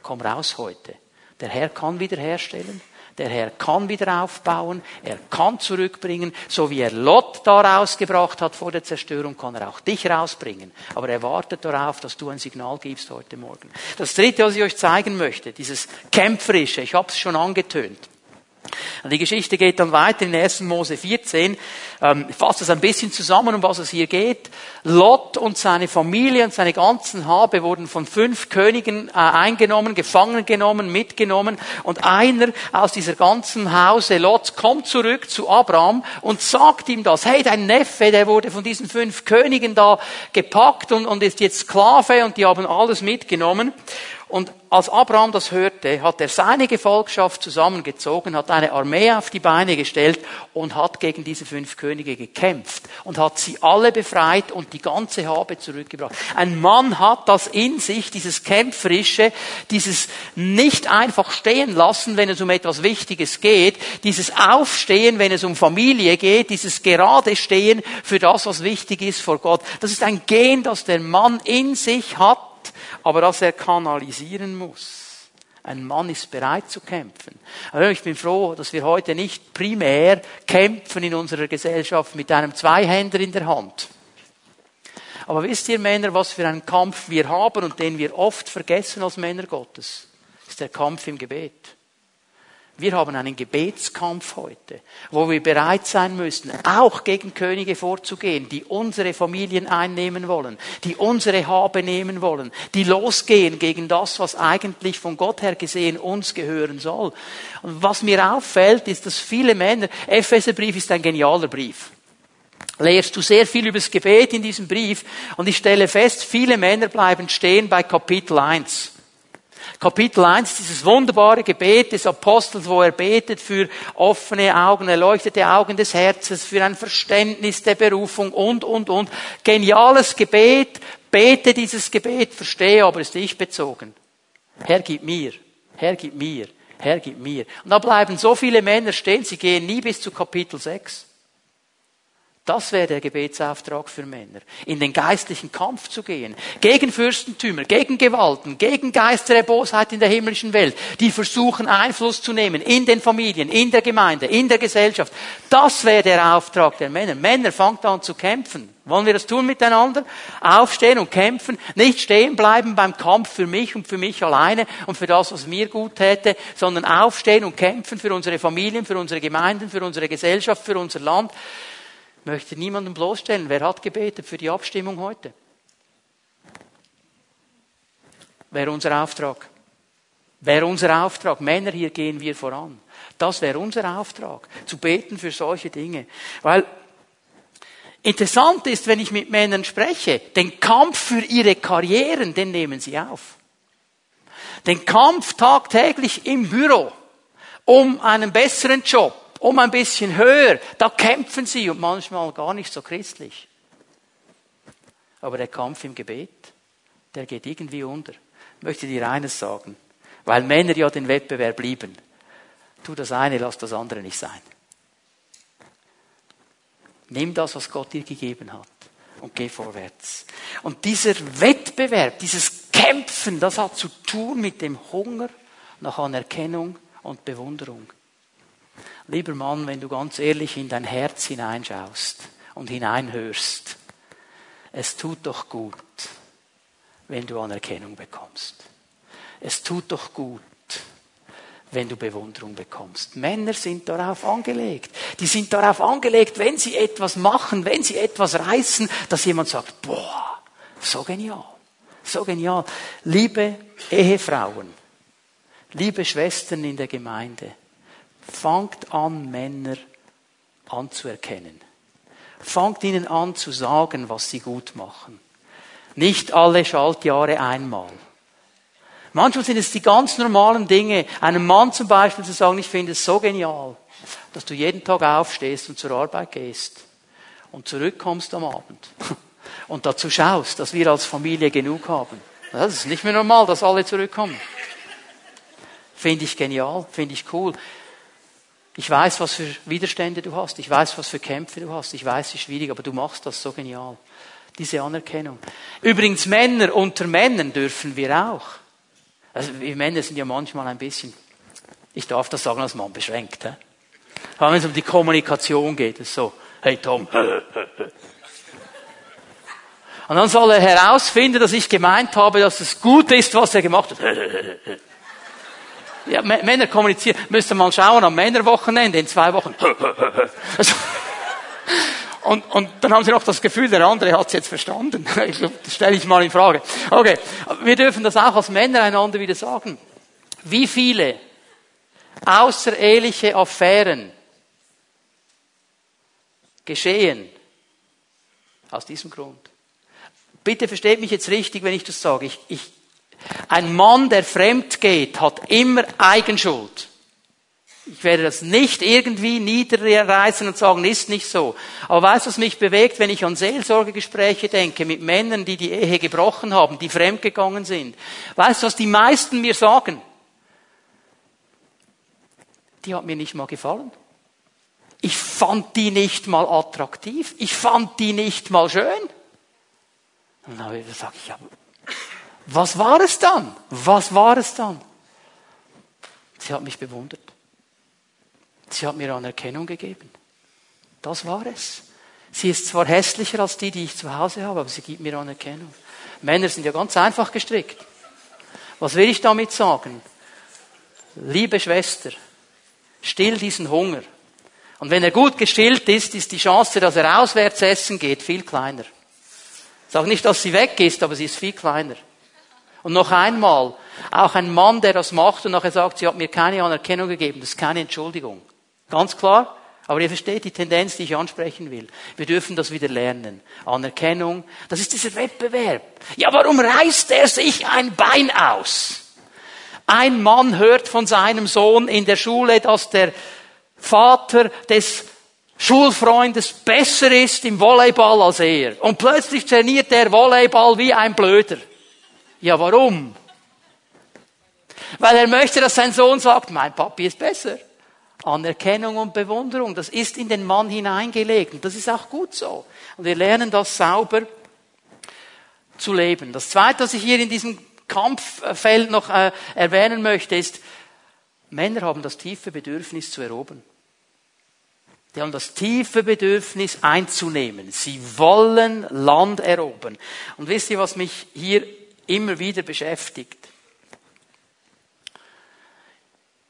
[SPEAKER 1] Komm raus heute. Der Herr kann wiederherstellen. Der Herr kann wieder aufbauen, er kann zurückbringen, so wie er Lot da rausgebracht hat vor der Zerstörung, kann er auch dich rausbringen. Aber er wartet darauf, dass du ein Signal gibst heute Morgen. Das Dritte, was ich euch zeigen möchte, dieses Kämpferische, ich habe es schon angetönt. Die Geschichte geht dann weiter in 1. Mose 14. Ähm, ich fasse das ein bisschen zusammen, um was es hier geht. Lot und seine Familie und seine ganzen Habe wurden von fünf Königen äh, eingenommen, gefangen genommen, mitgenommen. Und einer aus dieser ganzen Hause Lots kommt zurück zu Abraham und sagt ihm das. Hey, dein Neffe, der wurde von diesen fünf Königen da gepackt und ist jetzt Sklave und die haben alles mitgenommen. Und als Abraham das hörte, hat er seine Gefolgschaft zusammengezogen, hat eine Armee auf die Beine gestellt und hat gegen diese fünf Könige gekämpft und hat sie alle befreit und die ganze Habe zurückgebracht. Ein Mann hat das in sich, dieses Kämpferische, dieses nicht einfach stehen lassen, wenn es um etwas Wichtiges geht, dieses Aufstehen, wenn es um Familie geht, dieses gerade Stehen für das, was wichtig ist vor Gott. Das ist ein Gen, das der Mann in sich hat aber das er kanalisieren muss. Ein Mann ist bereit zu kämpfen. Aber ich bin froh, dass wir heute nicht primär kämpfen in unserer Gesellschaft mit einem Zweihänder in der Hand. Aber wisst ihr Männer, was für einen Kampf wir haben und den wir oft vergessen als Männer Gottes? Ist der Kampf im Gebet. Wir haben einen Gebetskampf heute, wo wir bereit sein müssen, auch gegen Könige vorzugehen, die unsere Familien einnehmen wollen, die unsere Habe nehmen wollen, die losgehen gegen das, was eigentlich von Gott her gesehen uns gehören soll. Und was mir auffällt, ist, dass viele Männer, Epheserbrief ist ein genialer Brief lehrst du sehr viel über das Gebet in diesem Brief und ich stelle fest, viele Männer bleiben stehen bei Kapitel 1. Kapitel 1, dieses wunderbare Gebet des Apostels, wo er betet für offene Augen, erleuchtete Augen des Herzens, für ein Verständnis der Berufung und, und, und. Geniales Gebet, bete dieses Gebet, verstehe aber, ist ich bezogen. Herr, gib mir, Herr, gib mir Herr, gib mir. Und da bleiben so viele Männer stehen, sie gehen nie bis zu Kapitel 6. Das wäre der Gebetsauftrag für Männer. In den geistlichen Kampf zu gehen. Gegen Fürstentümer, gegen Gewalten, gegen Geister der Bosheit in der himmlischen Welt, die versuchen Einfluss zu nehmen in den Familien, in der Gemeinde, in der Gesellschaft. Das wäre der Auftrag der Männer. Männer, fangt an zu kämpfen. Wollen wir das tun miteinander? Aufstehen und kämpfen. Nicht stehen bleiben beim Kampf für mich und für mich alleine und für das, was mir gut täte, sondern aufstehen und kämpfen für unsere Familien, für unsere Gemeinden, für unsere Gesellschaft, für unser Land möchte niemanden bloßstellen. Wer hat gebetet für die Abstimmung heute? Wäre unser Auftrag. Wäre unser Auftrag. Männer, hier gehen wir voran. Das wäre unser Auftrag. Zu beten für solche Dinge. Weil interessant ist, wenn ich mit Männern spreche, den Kampf für ihre Karrieren, den nehmen sie auf. Den Kampf tagtäglich im Büro um einen besseren Job, um ein bisschen höher. Da kämpfen sie und manchmal gar nicht so christlich. Aber der Kampf im Gebet, der geht irgendwie unter. Ich möchte dir eines sagen, weil Männer ja den Wettbewerb lieben. Tu das eine, lass das andere nicht sein. Nimm das, was Gott dir gegeben hat und geh vorwärts. Und dieser Wettbewerb, dieses Kämpfen, das hat zu tun mit dem Hunger nach Anerkennung und Bewunderung. Lieber Mann, wenn du ganz ehrlich in dein Herz hineinschaust und hineinhörst, es tut doch gut, wenn du Anerkennung bekommst. Es tut doch gut, wenn du Bewunderung bekommst. Männer sind darauf angelegt. Die sind darauf angelegt, wenn sie etwas machen, wenn sie etwas reißen, dass jemand sagt, boah, so genial, so genial. Liebe Ehefrauen, liebe Schwestern in der Gemeinde, Fangt an, Männer anzuerkennen. Fangt ihnen an zu sagen, was sie gut machen. Nicht alle Schaltjahre einmal. Manchmal sind es die ganz normalen Dinge. Einem Mann zum Beispiel zu sagen, ich finde es so genial, dass du jeden Tag aufstehst und zur Arbeit gehst und zurückkommst am Abend und dazu schaust, dass wir als Familie genug haben. Das ist nicht mehr normal, dass alle zurückkommen. Finde ich genial, finde ich cool. Ich weiß, was für Widerstände du hast. Ich weiß, was für Kämpfe du hast. Ich weiß, wie schwierig, aber du machst das so genial. Diese Anerkennung. Übrigens, Männer unter Männern dürfen wir auch. Also, wir Männer sind ja manchmal ein bisschen, ich darf das sagen als Mann, beschränkt. He? Wenn es um die Kommunikation geht, ist so, hey Tom. Und dann soll er herausfinden, dass ich gemeint habe, dass es gut ist, was er gemacht hat. Ja, Männer kommunizieren. Müsst ihr mal schauen am Männerwochenende in zwei Wochen. Also, und, und dann haben sie noch das Gefühl, der andere hat es jetzt verstanden. Das stelle ich mal in Frage. Okay, wir dürfen das auch als Männer einander wieder sagen. Wie viele außereheliche Affären geschehen aus diesem Grund? Bitte versteht mich jetzt richtig, wenn ich das sage. Ich, ich ein Mann, der fremd geht, hat immer Eigenschuld. Ich werde das nicht irgendwie niederreißen und sagen, ist nicht so. Aber weißt du, was mich bewegt, wenn ich an Seelsorgegespräche denke mit Männern, die die Ehe gebrochen haben, die fremdgegangen sind? Weißt du, was die meisten mir sagen? Die hat mir nicht mal gefallen. Ich fand die nicht mal attraktiv. Ich fand die nicht mal schön. Und dann sage ich, ja, was war es dann? Was war es dann? Sie hat mich bewundert. Sie hat mir Anerkennung gegeben. Das war es. Sie ist zwar hässlicher als die, die ich zu Hause habe, aber sie gibt mir Anerkennung. Männer sind ja ganz einfach gestrickt. Was will ich damit sagen? Liebe Schwester, still diesen Hunger. Und wenn er gut gestillt ist, ist die Chance, dass er auswärts essen geht, viel kleiner. Sage nicht, dass sie weg ist, aber sie ist viel kleiner. Und noch einmal, auch ein Mann, der das macht und nachher sagt, sie hat mir keine Anerkennung gegeben, das ist keine Entschuldigung. Ganz klar? Aber ihr versteht die Tendenz, die ich ansprechen will. Wir dürfen das wieder lernen. Anerkennung, das ist dieser Wettbewerb. Ja, warum reißt er sich ein Bein aus? Ein Mann hört von seinem Sohn in der Schule, dass der Vater des Schulfreundes besser ist im Volleyball als er. Und plötzlich trainiert er Volleyball wie ein Blöder. Ja, warum? Weil er möchte, dass sein Sohn sagt, mein Papi ist besser. Anerkennung und Bewunderung, das ist in den Mann hineingelegt und das ist auch gut so. Und wir lernen das sauber zu leben. Das Zweite, was ich hier in diesem Kampffeld noch äh, erwähnen möchte, ist, Männer haben das tiefe Bedürfnis zu erobern. Die haben das tiefe Bedürfnis einzunehmen. Sie wollen Land erobern. Und wisst ihr, was mich hier immer wieder beschäftigt?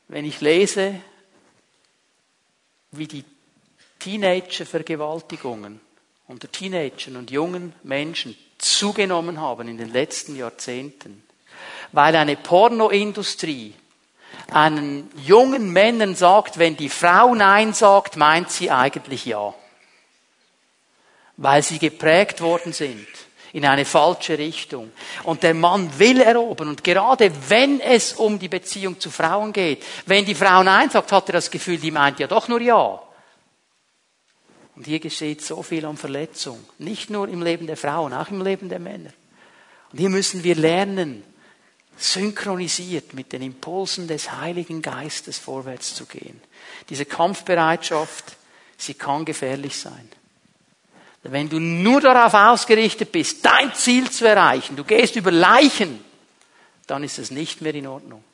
[SPEAKER 1] Wenn ich lese, wie die Teenager-Vergewaltigungen unter Teenagern und jungen Menschen zugenommen haben in den letzten Jahrzehnten, weil eine Pornoindustrie einen jungen Männern sagt, wenn die Frau Nein sagt, meint sie eigentlich Ja. Weil sie geprägt worden sind in eine falsche Richtung. Und der Mann will erobern. Und gerade wenn es um die Beziehung zu Frauen geht, wenn die Frau Nein sagt, hat er das Gefühl, die meint ja doch nur Ja. Und hier geschieht so viel an Verletzung. Nicht nur im Leben der Frauen, auch im Leben der Männer. Und hier müssen wir lernen, synchronisiert mit den Impulsen des Heiligen Geistes vorwärts zu gehen. Diese Kampfbereitschaft, sie kann gefährlich sein. Wenn du nur darauf ausgerichtet bist, dein Ziel zu erreichen, du gehst über Leichen, dann ist es nicht mehr in Ordnung.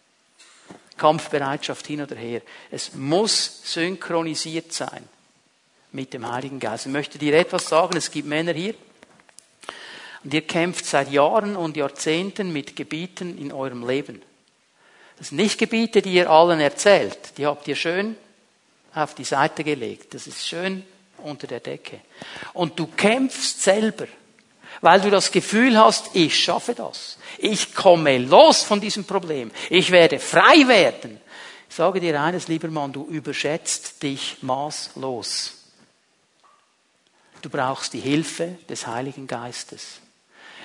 [SPEAKER 1] Kampfbereitschaft hin oder her. Es muss synchronisiert sein mit dem Heiligen Geist. Ich möchte dir etwas sagen. Es gibt Männer hier, und ihr kämpft seit Jahren und Jahrzehnten mit Gebieten in eurem Leben. Das sind nicht Gebiete, die ihr allen erzählt. Die habt ihr schön auf die Seite gelegt. Das ist schön unter der Decke. Und du kämpfst selber, weil du das Gefühl hast, ich schaffe das. Ich komme los von diesem Problem. Ich werde frei werden. Ich sage dir eines, lieber Mann, du überschätzt dich maßlos. Du brauchst die Hilfe des Heiligen Geistes.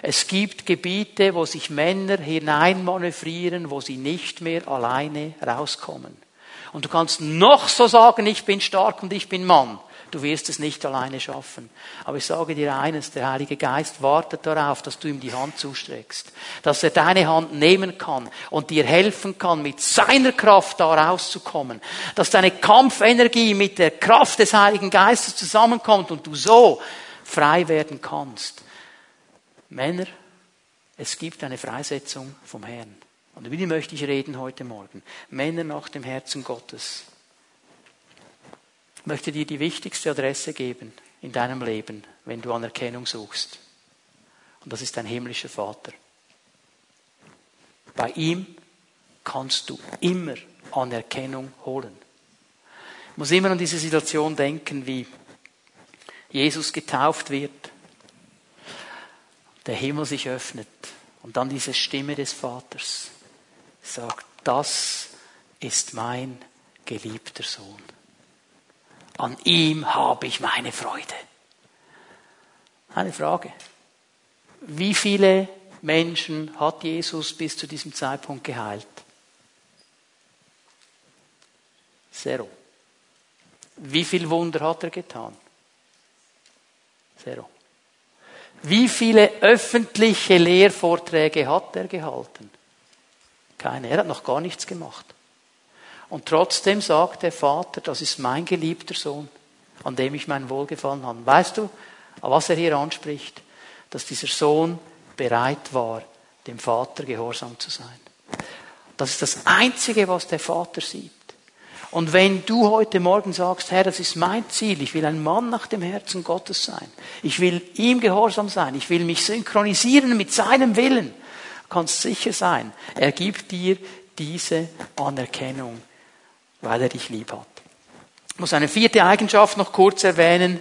[SPEAKER 1] Es gibt Gebiete, wo sich Männer hineinmanövrieren, wo sie nicht mehr alleine rauskommen. Und du kannst noch so sagen, ich bin stark und ich bin Mann. Du wirst es nicht alleine schaffen. Aber ich sage dir eines, der Heilige Geist wartet darauf, dass du ihm die Hand zustreckst. Dass er deine Hand nehmen kann und dir helfen kann, mit seiner Kraft da rauszukommen. Dass deine Kampfenergie mit der Kraft des Heiligen Geistes zusammenkommt und du so frei werden kannst. Männer, es gibt eine Freisetzung vom Herrn. Und über die möchte ich reden heute Morgen. Männer nach dem Herzen Gottes. Ich möchte dir die wichtigste Adresse geben in deinem Leben, wenn du Anerkennung suchst. Und das ist dein himmlischer Vater. Bei ihm kannst du immer Anerkennung holen. Ich muss immer an diese Situation denken, wie Jesus getauft wird der Himmel sich öffnet und dann diese Stimme des Vaters sagt, das ist mein geliebter Sohn. An ihm habe ich meine Freude. Eine Frage. Wie viele Menschen hat Jesus bis zu diesem Zeitpunkt geheilt? Zero. Wie viel Wunder hat er getan? Zero. Wie viele öffentliche Lehrvorträge hat er gehalten? Keine. Er hat noch gar nichts gemacht. Und trotzdem sagt der Vater, das ist mein geliebter Sohn, an dem ich mein Wohlgefallen habe. Weißt du, was er hier anspricht? Dass dieser Sohn bereit war, dem Vater gehorsam zu sein. Das ist das Einzige, was der Vater sieht. Und wenn du heute Morgen sagst, Herr, das ist mein Ziel, ich will ein Mann nach dem Herzen Gottes sein, ich will ihm gehorsam sein, ich will mich synchronisieren mit seinem Willen, kannst sicher sein, er gibt dir diese Anerkennung, weil er dich lieb hat. Ich muss eine vierte Eigenschaft noch kurz erwähnen.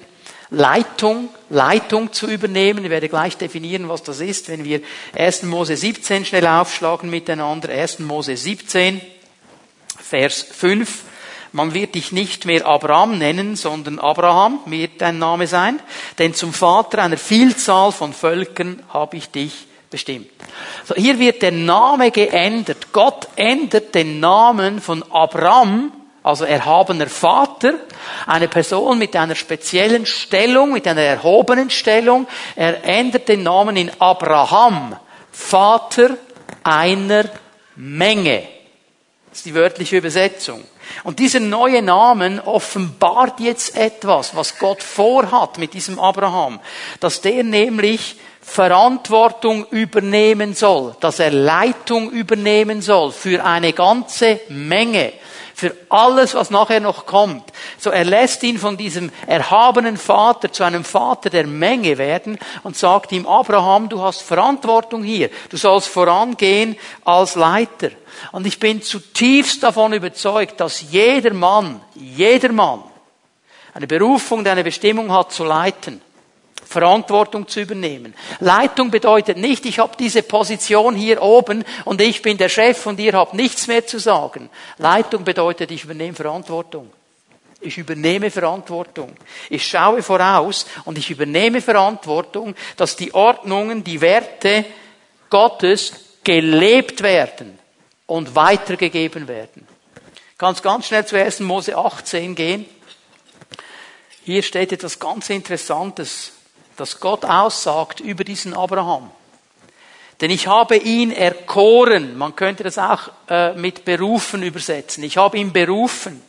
[SPEAKER 1] Leitung, Leitung zu übernehmen. Ich werde gleich definieren, was das ist, wenn wir 1. Mose 17 schnell aufschlagen miteinander. 1. Mose 17, Vers 5. Man wird dich nicht mehr Abraham nennen, sondern Abraham wird dein Name sein, denn zum Vater einer Vielzahl von Völkern habe ich dich bestimmt. So, hier wird der Name geändert. Gott ändert den Namen von Abraham, also erhabener Vater, eine Person mit einer speziellen Stellung, mit einer erhobenen Stellung. Er ändert den Namen in Abraham, Vater einer Menge Das ist die wörtliche Übersetzung. Und dieser neue Namen offenbart jetzt etwas, was Gott vorhat mit diesem Abraham. Dass der nämlich Verantwortung übernehmen soll, dass er Leitung übernehmen soll für eine ganze Menge, für alles, was nachher noch kommt. So er lässt ihn von diesem erhabenen Vater zu einem Vater der Menge werden und sagt ihm, Abraham, du hast Verantwortung hier, du sollst vorangehen als Leiter. Und ich bin zutiefst davon überzeugt, dass jeder Mann, jeder Mann eine Berufung, eine Bestimmung hat zu leiten. Verantwortung zu übernehmen. Leitung bedeutet nicht, ich habe diese Position hier oben und ich bin der Chef und ihr habt nichts mehr zu sagen. Leitung bedeutet, ich übernehme Verantwortung. Ich übernehme Verantwortung. Ich schaue voraus und ich übernehme Verantwortung, dass die Ordnungen, die Werte Gottes gelebt werden und weitergegeben werden. Ich kann ganz schnell zu 1. Mose 18 gehen. Hier steht etwas ganz Interessantes dass Gott aussagt über diesen Abraham. Denn ich habe ihn erkoren, man könnte das auch äh, mit berufen übersetzen. Ich habe ihn berufen,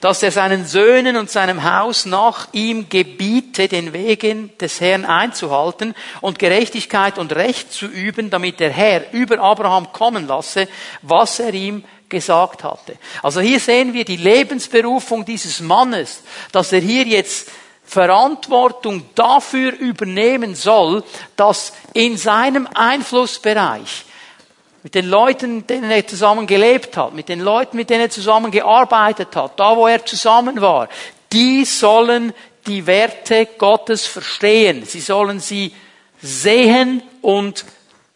[SPEAKER 1] dass er seinen Söhnen und seinem Haus nach ihm gebiete, den Wegen des Herrn einzuhalten und Gerechtigkeit und Recht zu üben, damit der Herr über Abraham kommen lasse, was er ihm gesagt hatte. Also hier sehen wir die Lebensberufung dieses Mannes, dass er hier jetzt Verantwortung dafür übernehmen soll, dass in seinem Einflussbereich mit den Leuten, mit denen er zusammen gelebt hat, mit den Leuten, mit denen er zusammen gearbeitet hat, da wo er zusammen war, die sollen die Werte Gottes verstehen. Sie sollen sie sehen und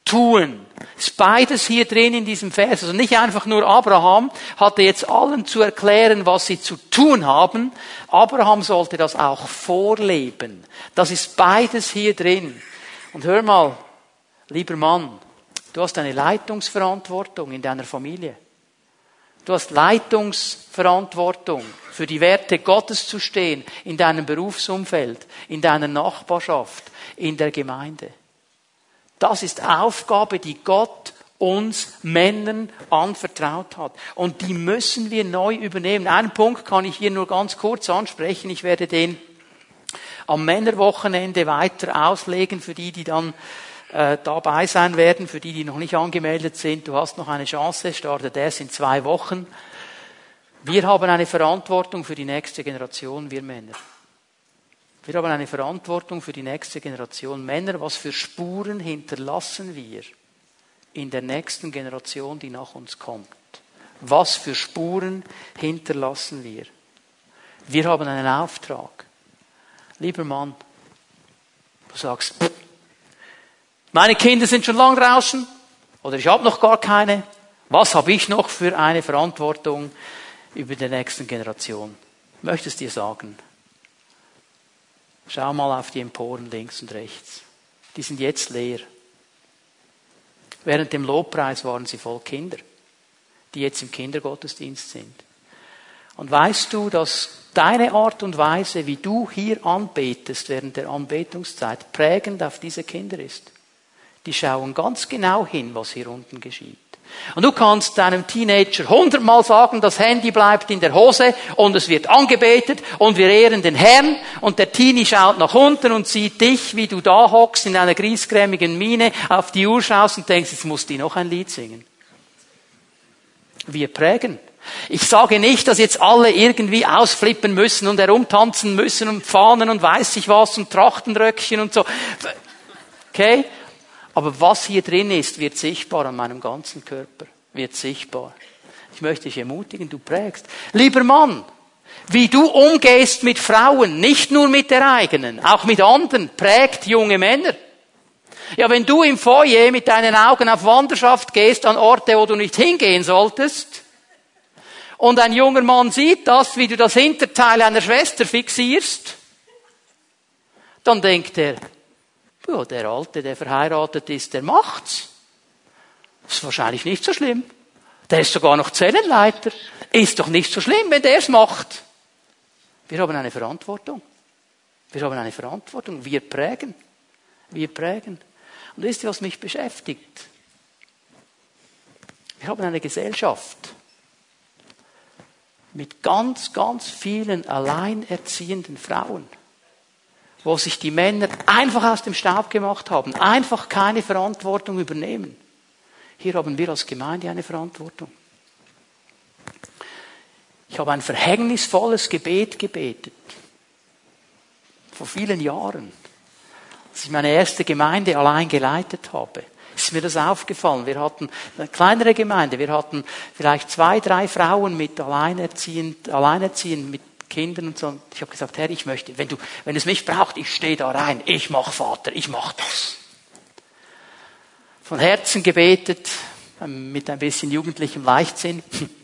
[SPEAKER 1] tun. Ist beides hier drin in diesem Vers. Also nicht einfach nur Abraham hatte jetzt allen zu erklären, was sie zu tun haben. Abraham sollte das auch vorleben. Das ist beides hier drin. Und hör mal, lieber Mann, du hast eine Leitungsverantwortung in deiner Familie. Du hast Leitungsverantwortung für die Werte Gottes zu stehen in deinem Berufsumfeld, in deiner Nachbarschaft, in der Gemeinde. Das ist Aufgabe, die Gott uns Männern anvertraut hat. Und die müssen wir neu übernehmen. Einen Punkt kann ich hier nur ganz kurz ansprechen. Ich werde den am Männerwochenende weiter auslegen für die, die dann äh, dabei sein werden, für die, die noch nicht angemeldet sind. Du hast noch eine Chance, startet erst in zwei Wochen. Wir haben eine Verantwortung für die nächste Generation, wir Männer. Wir haben eine Verantwortung für die nächste Generation. Männer, was für Spuren hinterlassen wir in der nächsten Generation, die nach uns kommt? Was für Spuren hinterlassen wir? Wir haben einen Auftrag. Lieber Mann, du sagst, meine Kinder sind schon lang draußen oder ich habe noch gar keine. Was habe ich noch für eine Verantwortung über die nächsten Generation? Ich möchte es dir sagen. Schau mal auf die Emporen links und rechts. Die sind jetzt leer. Während dem Lobpreis waren sie voll Kinder, die jetzt im Kindergottesdienst sind. Und weißt du, dass deine Art und Weise, wie du hier anbetest während der Anbetungszeit, prägend auf diese Kinder ist? Die schauen ganz genau hin, was hier unten geschieht. Und du kannst deinem Teenager hundertmal sagen, das Handy bleibt in der Hose und es wird angebetet und wir ehren den Herrn und der Teenie schaut nach unten und sieht dich, wie du da hockst in einer griesgrämigen Miene, auf die Uhr schaust und denkst, jetzt muss die noch ein Lied singen. Wir prägen. Ich sage nicht, dass jetzt alle irgendwie ausflippen müssen und herumtanzen müssen und Fahnen und weiß ich was und Trachtenröckchen und so. Okay? Aber was hier drin ist, wird sichtbar an meinem ganzen Körper. Wird sichtbar. Ich möchte dich ermutigen, du prägst. Lieber Mann, wie du umgehst mit Frauen, nicht nur mit der eigenen, auch mit anderen, prägt junge Männer. Ja, wenn du im Foyer mit deinen Augen auf Wanderschaft gehst an Orte, wo du nicht hingehen solltest, und ein junger Mann sieht das, wie du das Hinterteil einer Schwester fixierst, dann denkt er, ja, der Alte, der verheiratet ist, der macht's. Das ist wahrscheinlich nicht so schlimm. Der ist sogar noch Zellenleiter. Ist doch nicht so schlimm, wenn der es macht. Wir haben eine Verantwortung. Wir haben eine Verantwortung. Wir prägen. Wir prägen. Und wisst ihr, was mich beschäftigt? Wir haben eine Gesellschaft, mit ganz, ganz vielen alleinerziehenden Frauen, wo sich die Männer einfach aus dem Staub gemacht haben, einfach keine Verantwortung übernehmen. Hier haben wir als Gemeinde eine Verantwortung. Ich habe ein verhängnisvolles Gebet gebetet. Vor vielen Jahren. Als ich meine erste Gemeinde allein geleitet habe, ist mir das aufgefallen. Wir hatten eine kleinere Gemeinde. Wir hatten vielleicht zwei, drei Frauen mit alleinerziehend, alleinerziehend mit Kindern und so. Ich habe gesagt, Herr, ich möchte, wenn du, wenn es mich braucht, ich stehe da rein. Ich mach Vater, ich mach das. Von Herzen gebetet, mit ein bisschen jugendlichem Leichtsinn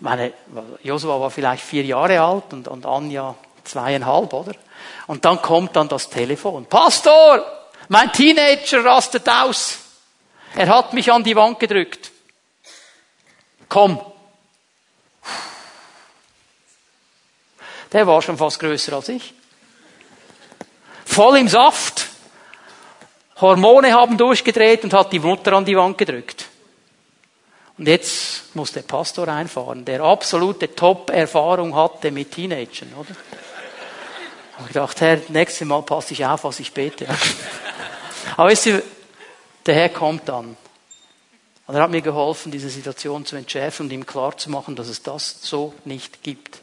[SPEAKER 1] meine, Josua war vielleicht vier Jahre alt und, und Anja zweieinhalb, oder? Und dann kommt dann das Telefon. Pastor, mein Teenager rastet aus. Er hat mich an die Wand gedrückt. Komm. Der war schon fast größer als ich. Voll im Saft. Hormone haben durchgedreht und hat die Mutter an die Wand gedrückt. Und jetzt muss der Pastor einfahren, der absolute Top-Erfahrung hatte mit Teenagern, oder? Ich habe gedacht, Herr, nächstes Mal passe ich auf, was ich bete. Aber wisst ihr, der Herr kommt dann. Und er hat mir geholfen, diese Situation zu entschärfen und ihm klarzumachen, dass es das so nicht gibt.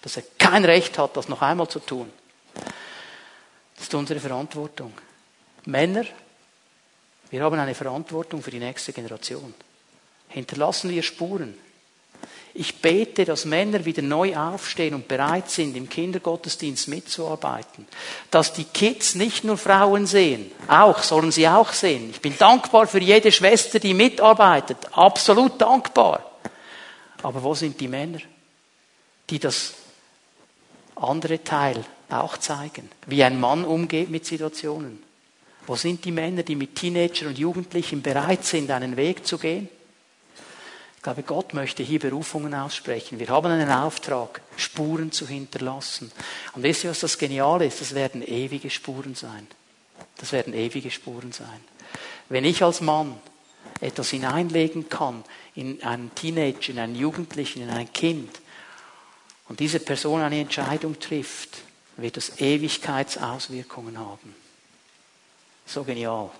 [SPEAKER 1] Dass er kein Recht hat, das noch einmal zu tun. Das ist unsere Verantwortung. Männer, wir haben eine Verantwortung für die nächste Generation hinterlassen wir Spuren. Ich bete, dass Männer wieder neu aufstehen und bereit sind, im Kindergottesdienst mitzuarbeiten. Dass die Kids nicht nur Frauen sehen, auch, sollen sie auch sehen. Ich bin dankbar für jede Schwester, die mitarbeitet. Absolut dankbar. Aber wo sind die Männer, die das andere Teil auch zeigen? Wie ein Mann umgeht mit Situationen. Wo sind die Männer, die mit Teenagern und Jugendlichen bereit sind, einen Weg zu gehen? Ich glaube, Gott möchte hier Berufungen aussprechen. Wir haben einen Auftrag, Spuren zu hinterlassen. Und wisst ihr, was das Geniale ist? Das werden ewige Spuren sein. Das werden ewige Spuren sein. Wenn ich als Mann etwas hineinlegen kann in einen Teenager, in einen Jugendlichen, in ein Kind, und diese Person eine Entscheidung trifft, wird das Ewigkeitsauswirkungen haben. So genial.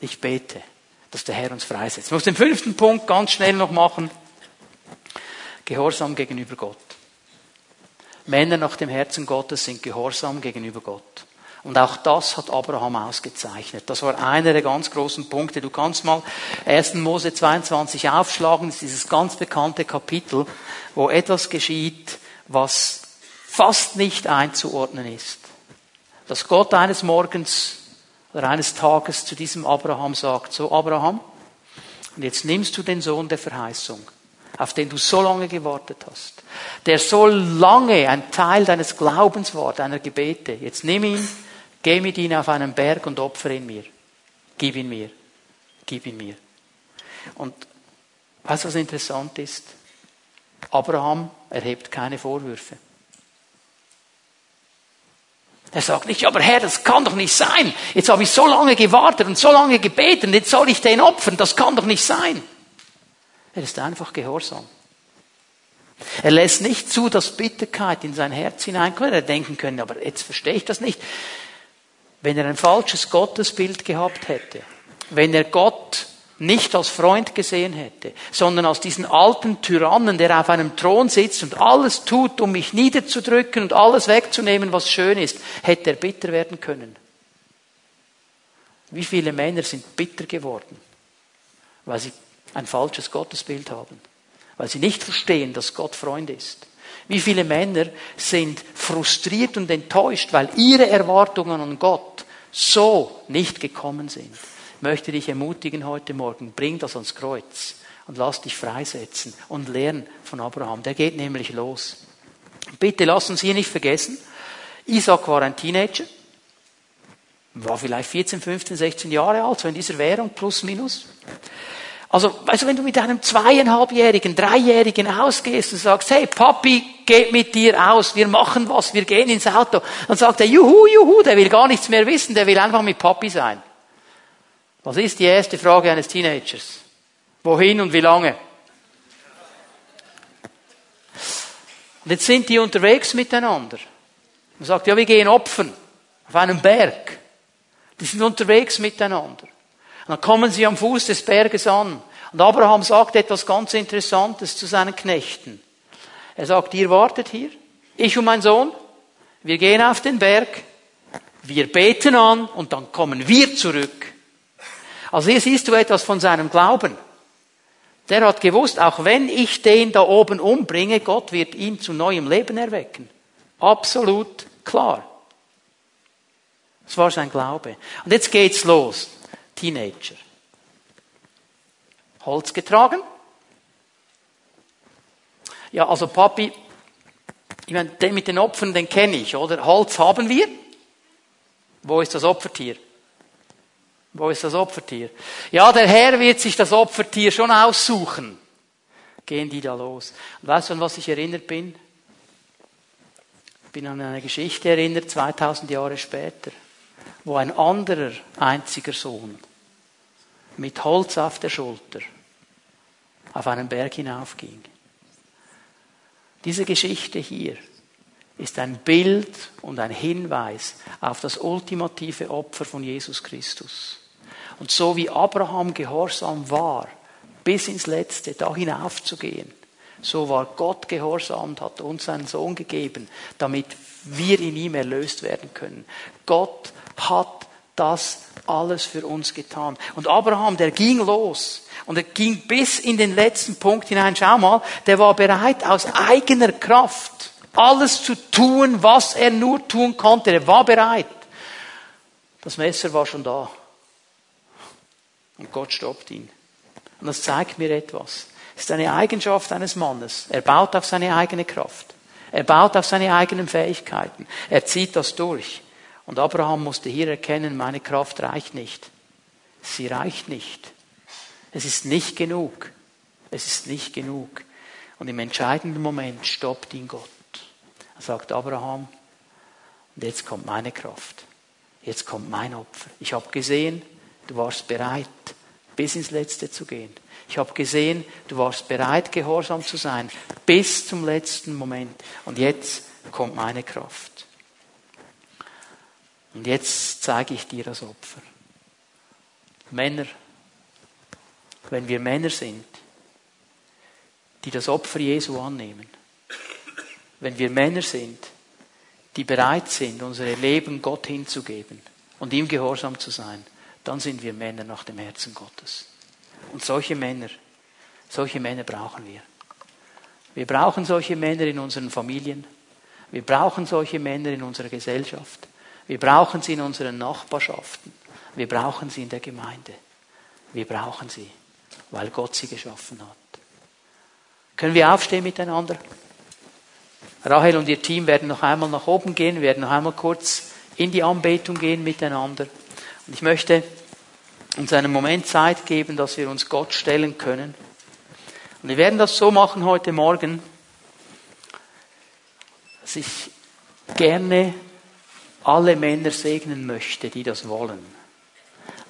[SPEAKER 1] Ich bete dass der Herr uns freisetzt. Ich muss den fünften Punkt ganz schnell noch machen. Gehorsam gegenüber Gott. Männer nach dem Herzen Gottes sind gehorsam gegenüber Gott. Und auch das hat Abraham ausgezeichnet. Das war einer der ganz großen Punkte. Du kannst mal 1. Mose 22 aufschlagen. Das ist dieses ganz bekannte Kapitel, wo etwas geschieht, was fast nicht einzuordnen ist. Dass Gott eines Morgens oder eines Tages zu diesem Abraham sagt, so Abraham, und jetzt nimmst du den Sohn der Verheißung, auf den du so lange gewartet hast, der so lange ein Teil deines Glaubens war, deiner Gebete. Jetzt nimm ihn, geh mit ihm auf einen Berg und opfere ihn mir. Gib ihn mir. Gib ihn mir. Und weißt du, was interessant ist? Abraham erhebt keine Vorwürfe. Er sagt nicht, aber Herr, das kann doch nicht sein. Jetzt habe ich so lange gewartet und so lange gebeten, jetzt soll ich den opfern. Das kann doch nicht sein. Er ist einfach gehorsam. Er lässt nicht zu, dass Bitterkeit in sein Herz hineinkommt. Er denken können, aber jetzt verstehe ich das nicht. Wenn er ein falsches Gottesbild gehabt hätte, wenn er Gott nicht als Freund gesehen hätte, sondern als diesen alten Tyrannen, der auf einem Thron sitzt und alles tut, um mich niederzudrücken und alles wegzunehmen, was schön ist, hätte er bitter werden können. Wie viele Männer sind bitter geworden, weil sie ein falsches Gottesbild haben, weil sie nicht verstehen, dass Gott Freund ist. Wie viele Männer sind frustriert und enttäuscht, weil ihre Erwartungen an Gott so nicht gekommen sind möchte dich ermutigen heute Morgen, bring das ans Kreuz und lass dich freisetzen und lern von Abraham. Der geht nämlich los. Bitte lass uns hier nicht vergessen, Isaac war ein Teenager, war vielleicht 14, 15, 16 Jahre alt, so in dieser Währung, plus minus. Also, weißt du, wenn du mit einem zweieinhalbjährigen, dreijährigen ausgehst und sagst, hey, Papi, geht mit dir aus, wir machen was, wir gehen ins Auto, dann sagt er, juhu, juhu, der will gar nichts mehr wissen, der will einfach mit Papi sein. Was ist die erste Frage eines Teenagers? Wohin und wie lange? Und jetzt sind die unterwegs miteinander. Man sagt, ja, wir gehen opfern auf einem Berg. Die sind unterwegs miteinander. Und dann kommen sie am Fuß des Berges an. Und Abraham sagt etwas ganz Interessantes zu seinen Knechten. Er sagt, ihr wartet hier, ich und mein Sohn, wir gehen auf den Berg, wir beten an und dann kommen wir zurück. Also hier siehst du etwas von seinem Glauben. Der hat gewusst, auch wenn ich den da oben umbringe, Gott wird ihn zu neuem Leben erwecken. Absolut klar. Das war sein Glaube. Und jetzt geht's los. Teenager. Holz getragen. Ja, also Papi, ich meine, den mit den Opfern, den kenne ich, oder? Holz haben wir. Wo ist das Opfertier? Wo ist das Opfertier? Ja, der Herr wird sich das Opfertier schon aussuchen. Gehen die da los. Und weißt du, an was ich erinnert bin? Ich bin an eine Geschichte erinnert, 2000 Jahre später, wo ein anderer einziger Sohn mit Holz auf der Schulter auf einen Berg hinaufging. Diese Geschichte hier ist ein Bild und ein Hinweis auf das ultimative Opfer von Jesus Christus. Und so wie Abraham gehorsam war, bis ins Letzte da hinaufzugehen, so war Gott gehorsam und hat uns seinen Sohn gegeben, damit wir in ihm erlöst werden können. Gott hat das alles für uns getan. Und Abraham, der ging los und er ging bis in den letzten Punkt hinein. Schau mal, der war bereit aus eigener Kraft alles zu tun, was er nur tun konnte. Er war bereit. Das Messer war schon da. Und Gott stoppt ihn. Und das zeigt mir etwas. Es ist eine Eigenschaft eines Mannes. Er baut auf seine eigene Kraft. Er baut auf seine eigenen Fähigkeiten. Er zieht das durch. Und Abraham musste hier erkennen, meine Kraft reicht nicht. Sie reicht nicht. Es ist nicht genug. Es ist nicht genug. Und im entscheidenden Moment stoppt ihn Gott. Er sagt Abraham, und jetzt kommt meine Kraft. Jetzt kommt mein Opfer. Ich habe gesehen, du warst bereit, bis ins Letzte zu gehen. Ich habe gesehen, du warst bereit, gehorsam zu sein, bis zum letzten Moment. Und jetzt kommt meine Kraft. Und jetzt zeige ich dir das Opfer. Männer, wenn wir Männer sind, die das Opfer Jesu annehmen, wenn wir Männer sind, die bereit sind, unser Leben Gott hinzugeben und ihm gehorsam zu sein, dann sind wir Männer nach dem Herzen Gottes. Und solche Männer, solche Männer brauchen wir. Wir brauchen solche Männer in unseren Familien. Wir brauchen solche Männer in unserer Gesellschaft. Wir brauchen sie in unseren Nachbarschaften. Wir brauchen sie in der Gemeinde. Wir brauchen sie, weil Gott sie geschaffen hat. Können wir aufstehen miteinander? Rahel und ihr Team werden noch einmal nach oben gehen, werden noch einmal kurz in die Anbetung gehen miteinander. Und ich möchte uns einen Moment Zeit geben, dass wir uns Gott stellen können. Und wir werden das so machen heute Morgen, dass ich gerne alle Männer segnen möchte, die das wollen.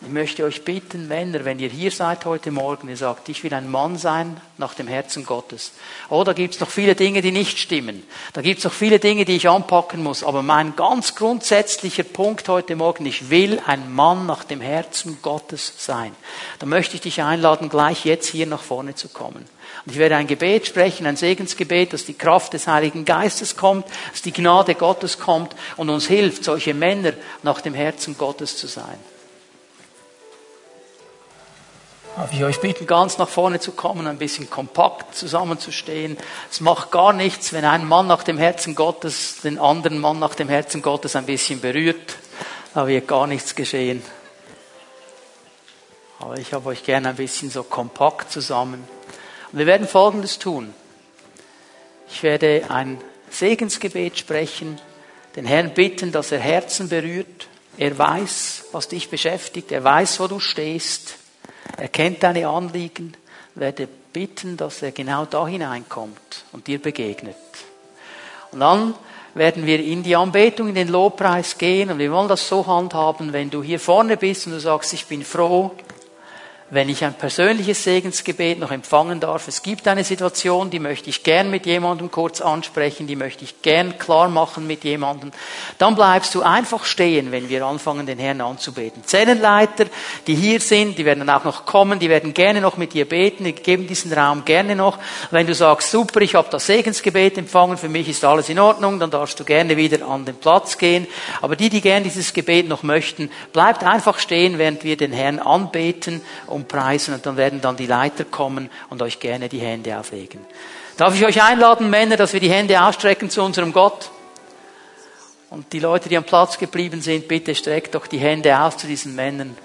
[SPEAKER 1] Ich möchte euch bitten, Männer, wenn ihr hier seid heute Morgen, ihr sagt, ich will ein Mann sein nach dem Herzen Gottes. Oh, da gibt's noch viele Dinge, die nicht stimmen. Da gibt's noch viele Dinge, die ich anpacken muss. Aber mein ganz grundsätzlicher Punkt heute Morgen, ich will ein Mann nach dem Herzen Gottes sein. Da möchte ich dich einladen, gleich jetzt hier nach vorne zu kommen. Und ich werde ein Gebet sprechen, ein Segensgebet, dass die Kraft des Heiligen Geistes kommt, dass die Gnade Gottes kommt und uns hilft, solche Männer nach dem Herzen Gottes zu sein. Darf ich euch bitten, ganz nach vorne zu kommen, ein bisschen kompakt zusammenzustehen. Es macht gar nichts, wenn ein Mann nach dem Herzen Gottes den anderen Mann nach dem Herzen Gottes ein bisschen berührt. Da wird gar nichts geschehen. Aber ich habe euch gerne ein bisschen so kompakt zusammen. Und wir werden Folgendes tun. Ich werde ein Segensgebet sprechen, den Herrn bitten, dass er Herzen berührt. Er weiß, was dich beschäftigt. Er weiß, wo du stehst. Er kennt deine Anliegen, werde bitten, dass er genau da hineinkommt und dir begegnet. Und dann werden wir in die Anbetung, in den Lobpreis gehen und wir wollen das so handhaben, wenn du hier vorne bist und du sagst, ich bin froh, wenn ich ein persönliches Segensgebet noch empfangen darf, es gibt eine Situation, die möchte ich gern mit jemandem kurz ansprechen, die möchte ich gern klar machen mit jemandem, dann bleibst du einfach stehen, wenn wir anfangen, den Herrn anzubeten. Zellenleiter, die hier sind, die werden dann auch noch kommen, die werden gerne noch mit dir beten, die geben diesen Raum gerne noch. Wenn du sagst, super, ich habe das Segensgebet empfangen, für mich ist alles in Ordnung, dann darfst du gerne wieder an den Platz gehen. Aber die, die gern dieses Gebet noch möchten, bleibt einfach stehen, während wir den Herrn anbeten und preisen und dann werden dann die Leiter kommen und euch gerne die Hände auflegen. Darf ich euch einladen, Männer, dass wir die Hände ausstrecken zu unserem Gott? Und die Leute, die am Platz geblieben sind, bitte streckt doch die Hände aus zu diesen Männern.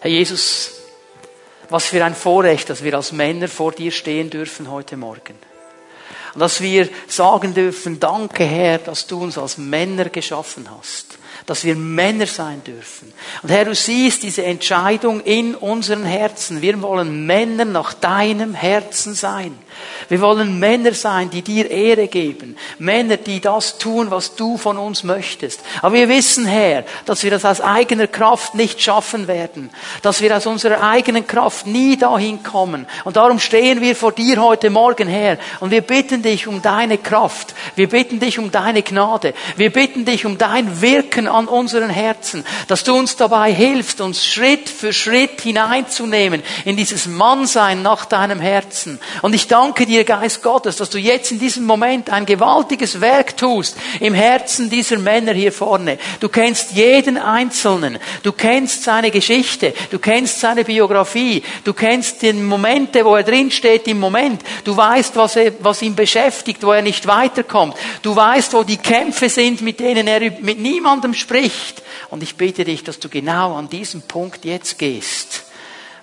[SPEAKER 1] Herr Jesus, was für ein Vorrecht, dass wir als Männer vor dir stehen dürfen heute Morgen. Und dass wir sagen dürfen, danke Herr, dass du uns als Männer geschaffen hast dass wir Männer sein dürfen. Und Herr, du siehst diese Entscheidung in unseren Herzen. Wir wollen Männer nach deinem Herzen sein. Wir wollen Männer sein, die dir Ehre geben. Männer, die das tun, was du von uns möchtest. Aber wir wissen, Herr, dass wir das aus eigener Kraft nicht schaffen werden. Dass wir aus unserer eigenen Kraft nie dahin kommen. Und darum stehen wir vor dir heute Morgen, Herr. Und wir bitten dich um deine Kraft. Wir bitten dich um deine Gnade. Wir bitten dich um dein Wirken an unseren Herzen. Dass du uns dabei hilfst, uns Schritt für Schritt hineinzunehmen in dieses Mannsein nach deinem Herzen. Und ich danke danke dir, Geist Gottes, dass du jetzt in diesem Moment ein gewaltiges Werk tust im Herzen dieser Männer hier vorne. Du kennst jeden Einzelnen. Du kennst seine Geschichte. Du kennst seine Biografie. Du kennst die Momente, wo er drin steht im Moment. Du weißt, was, er, was ihn beschäftigt, wo er nicht weiterkommt. Du weißt, wo die Kämpfe sind, mit denen er mit niemandem spricht. Und ich bitte dich, dass du genau an diesem Punkt jetzt gehst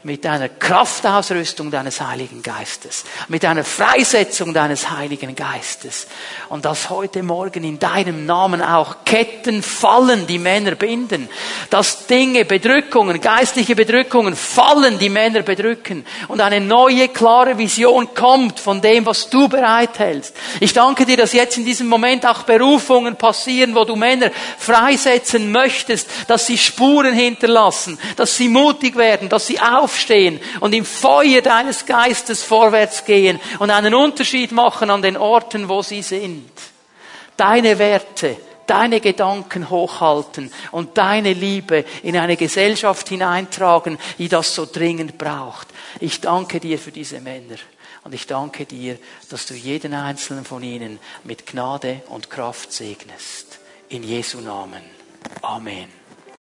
[SPEAKER 1] mit einer Kraftausrüstung deines Heiligen Geistes, mit einer Freisetzung deines Heiligen Geistes. Und dass heute Morgen in deinem Namen auch Ketten fallen, die Männer binden. Dass Dinge, Bedrückungen, geistliche Bedrückungen fallen, die Männer bedrücken. Und eine neue, klare Vision kommt von dem, was du bereithältst. Ich danke dir, dass jetzt in diesem Moment auch Berufungen passieren, wo du Männer freisetzen möchtest, dass sie Spuren hinterlassen, dass sie mutig werden, dass sie auf aufstehen und im Feuer deines Geistes vorwärts gehen und einen Unterschied machen an den Orten, wo sie sind. Deine Werte, deine Gedanken hochhalten und deine Liebe in eine Gesellschaft hineintragen, die das so dringend braucht. Ich danke dir für diese Männer. Und ich danke dir, dass du jeden einzelnen von ihnen mit Gnade und Kraft segnest. In Jesu Namen. Amen.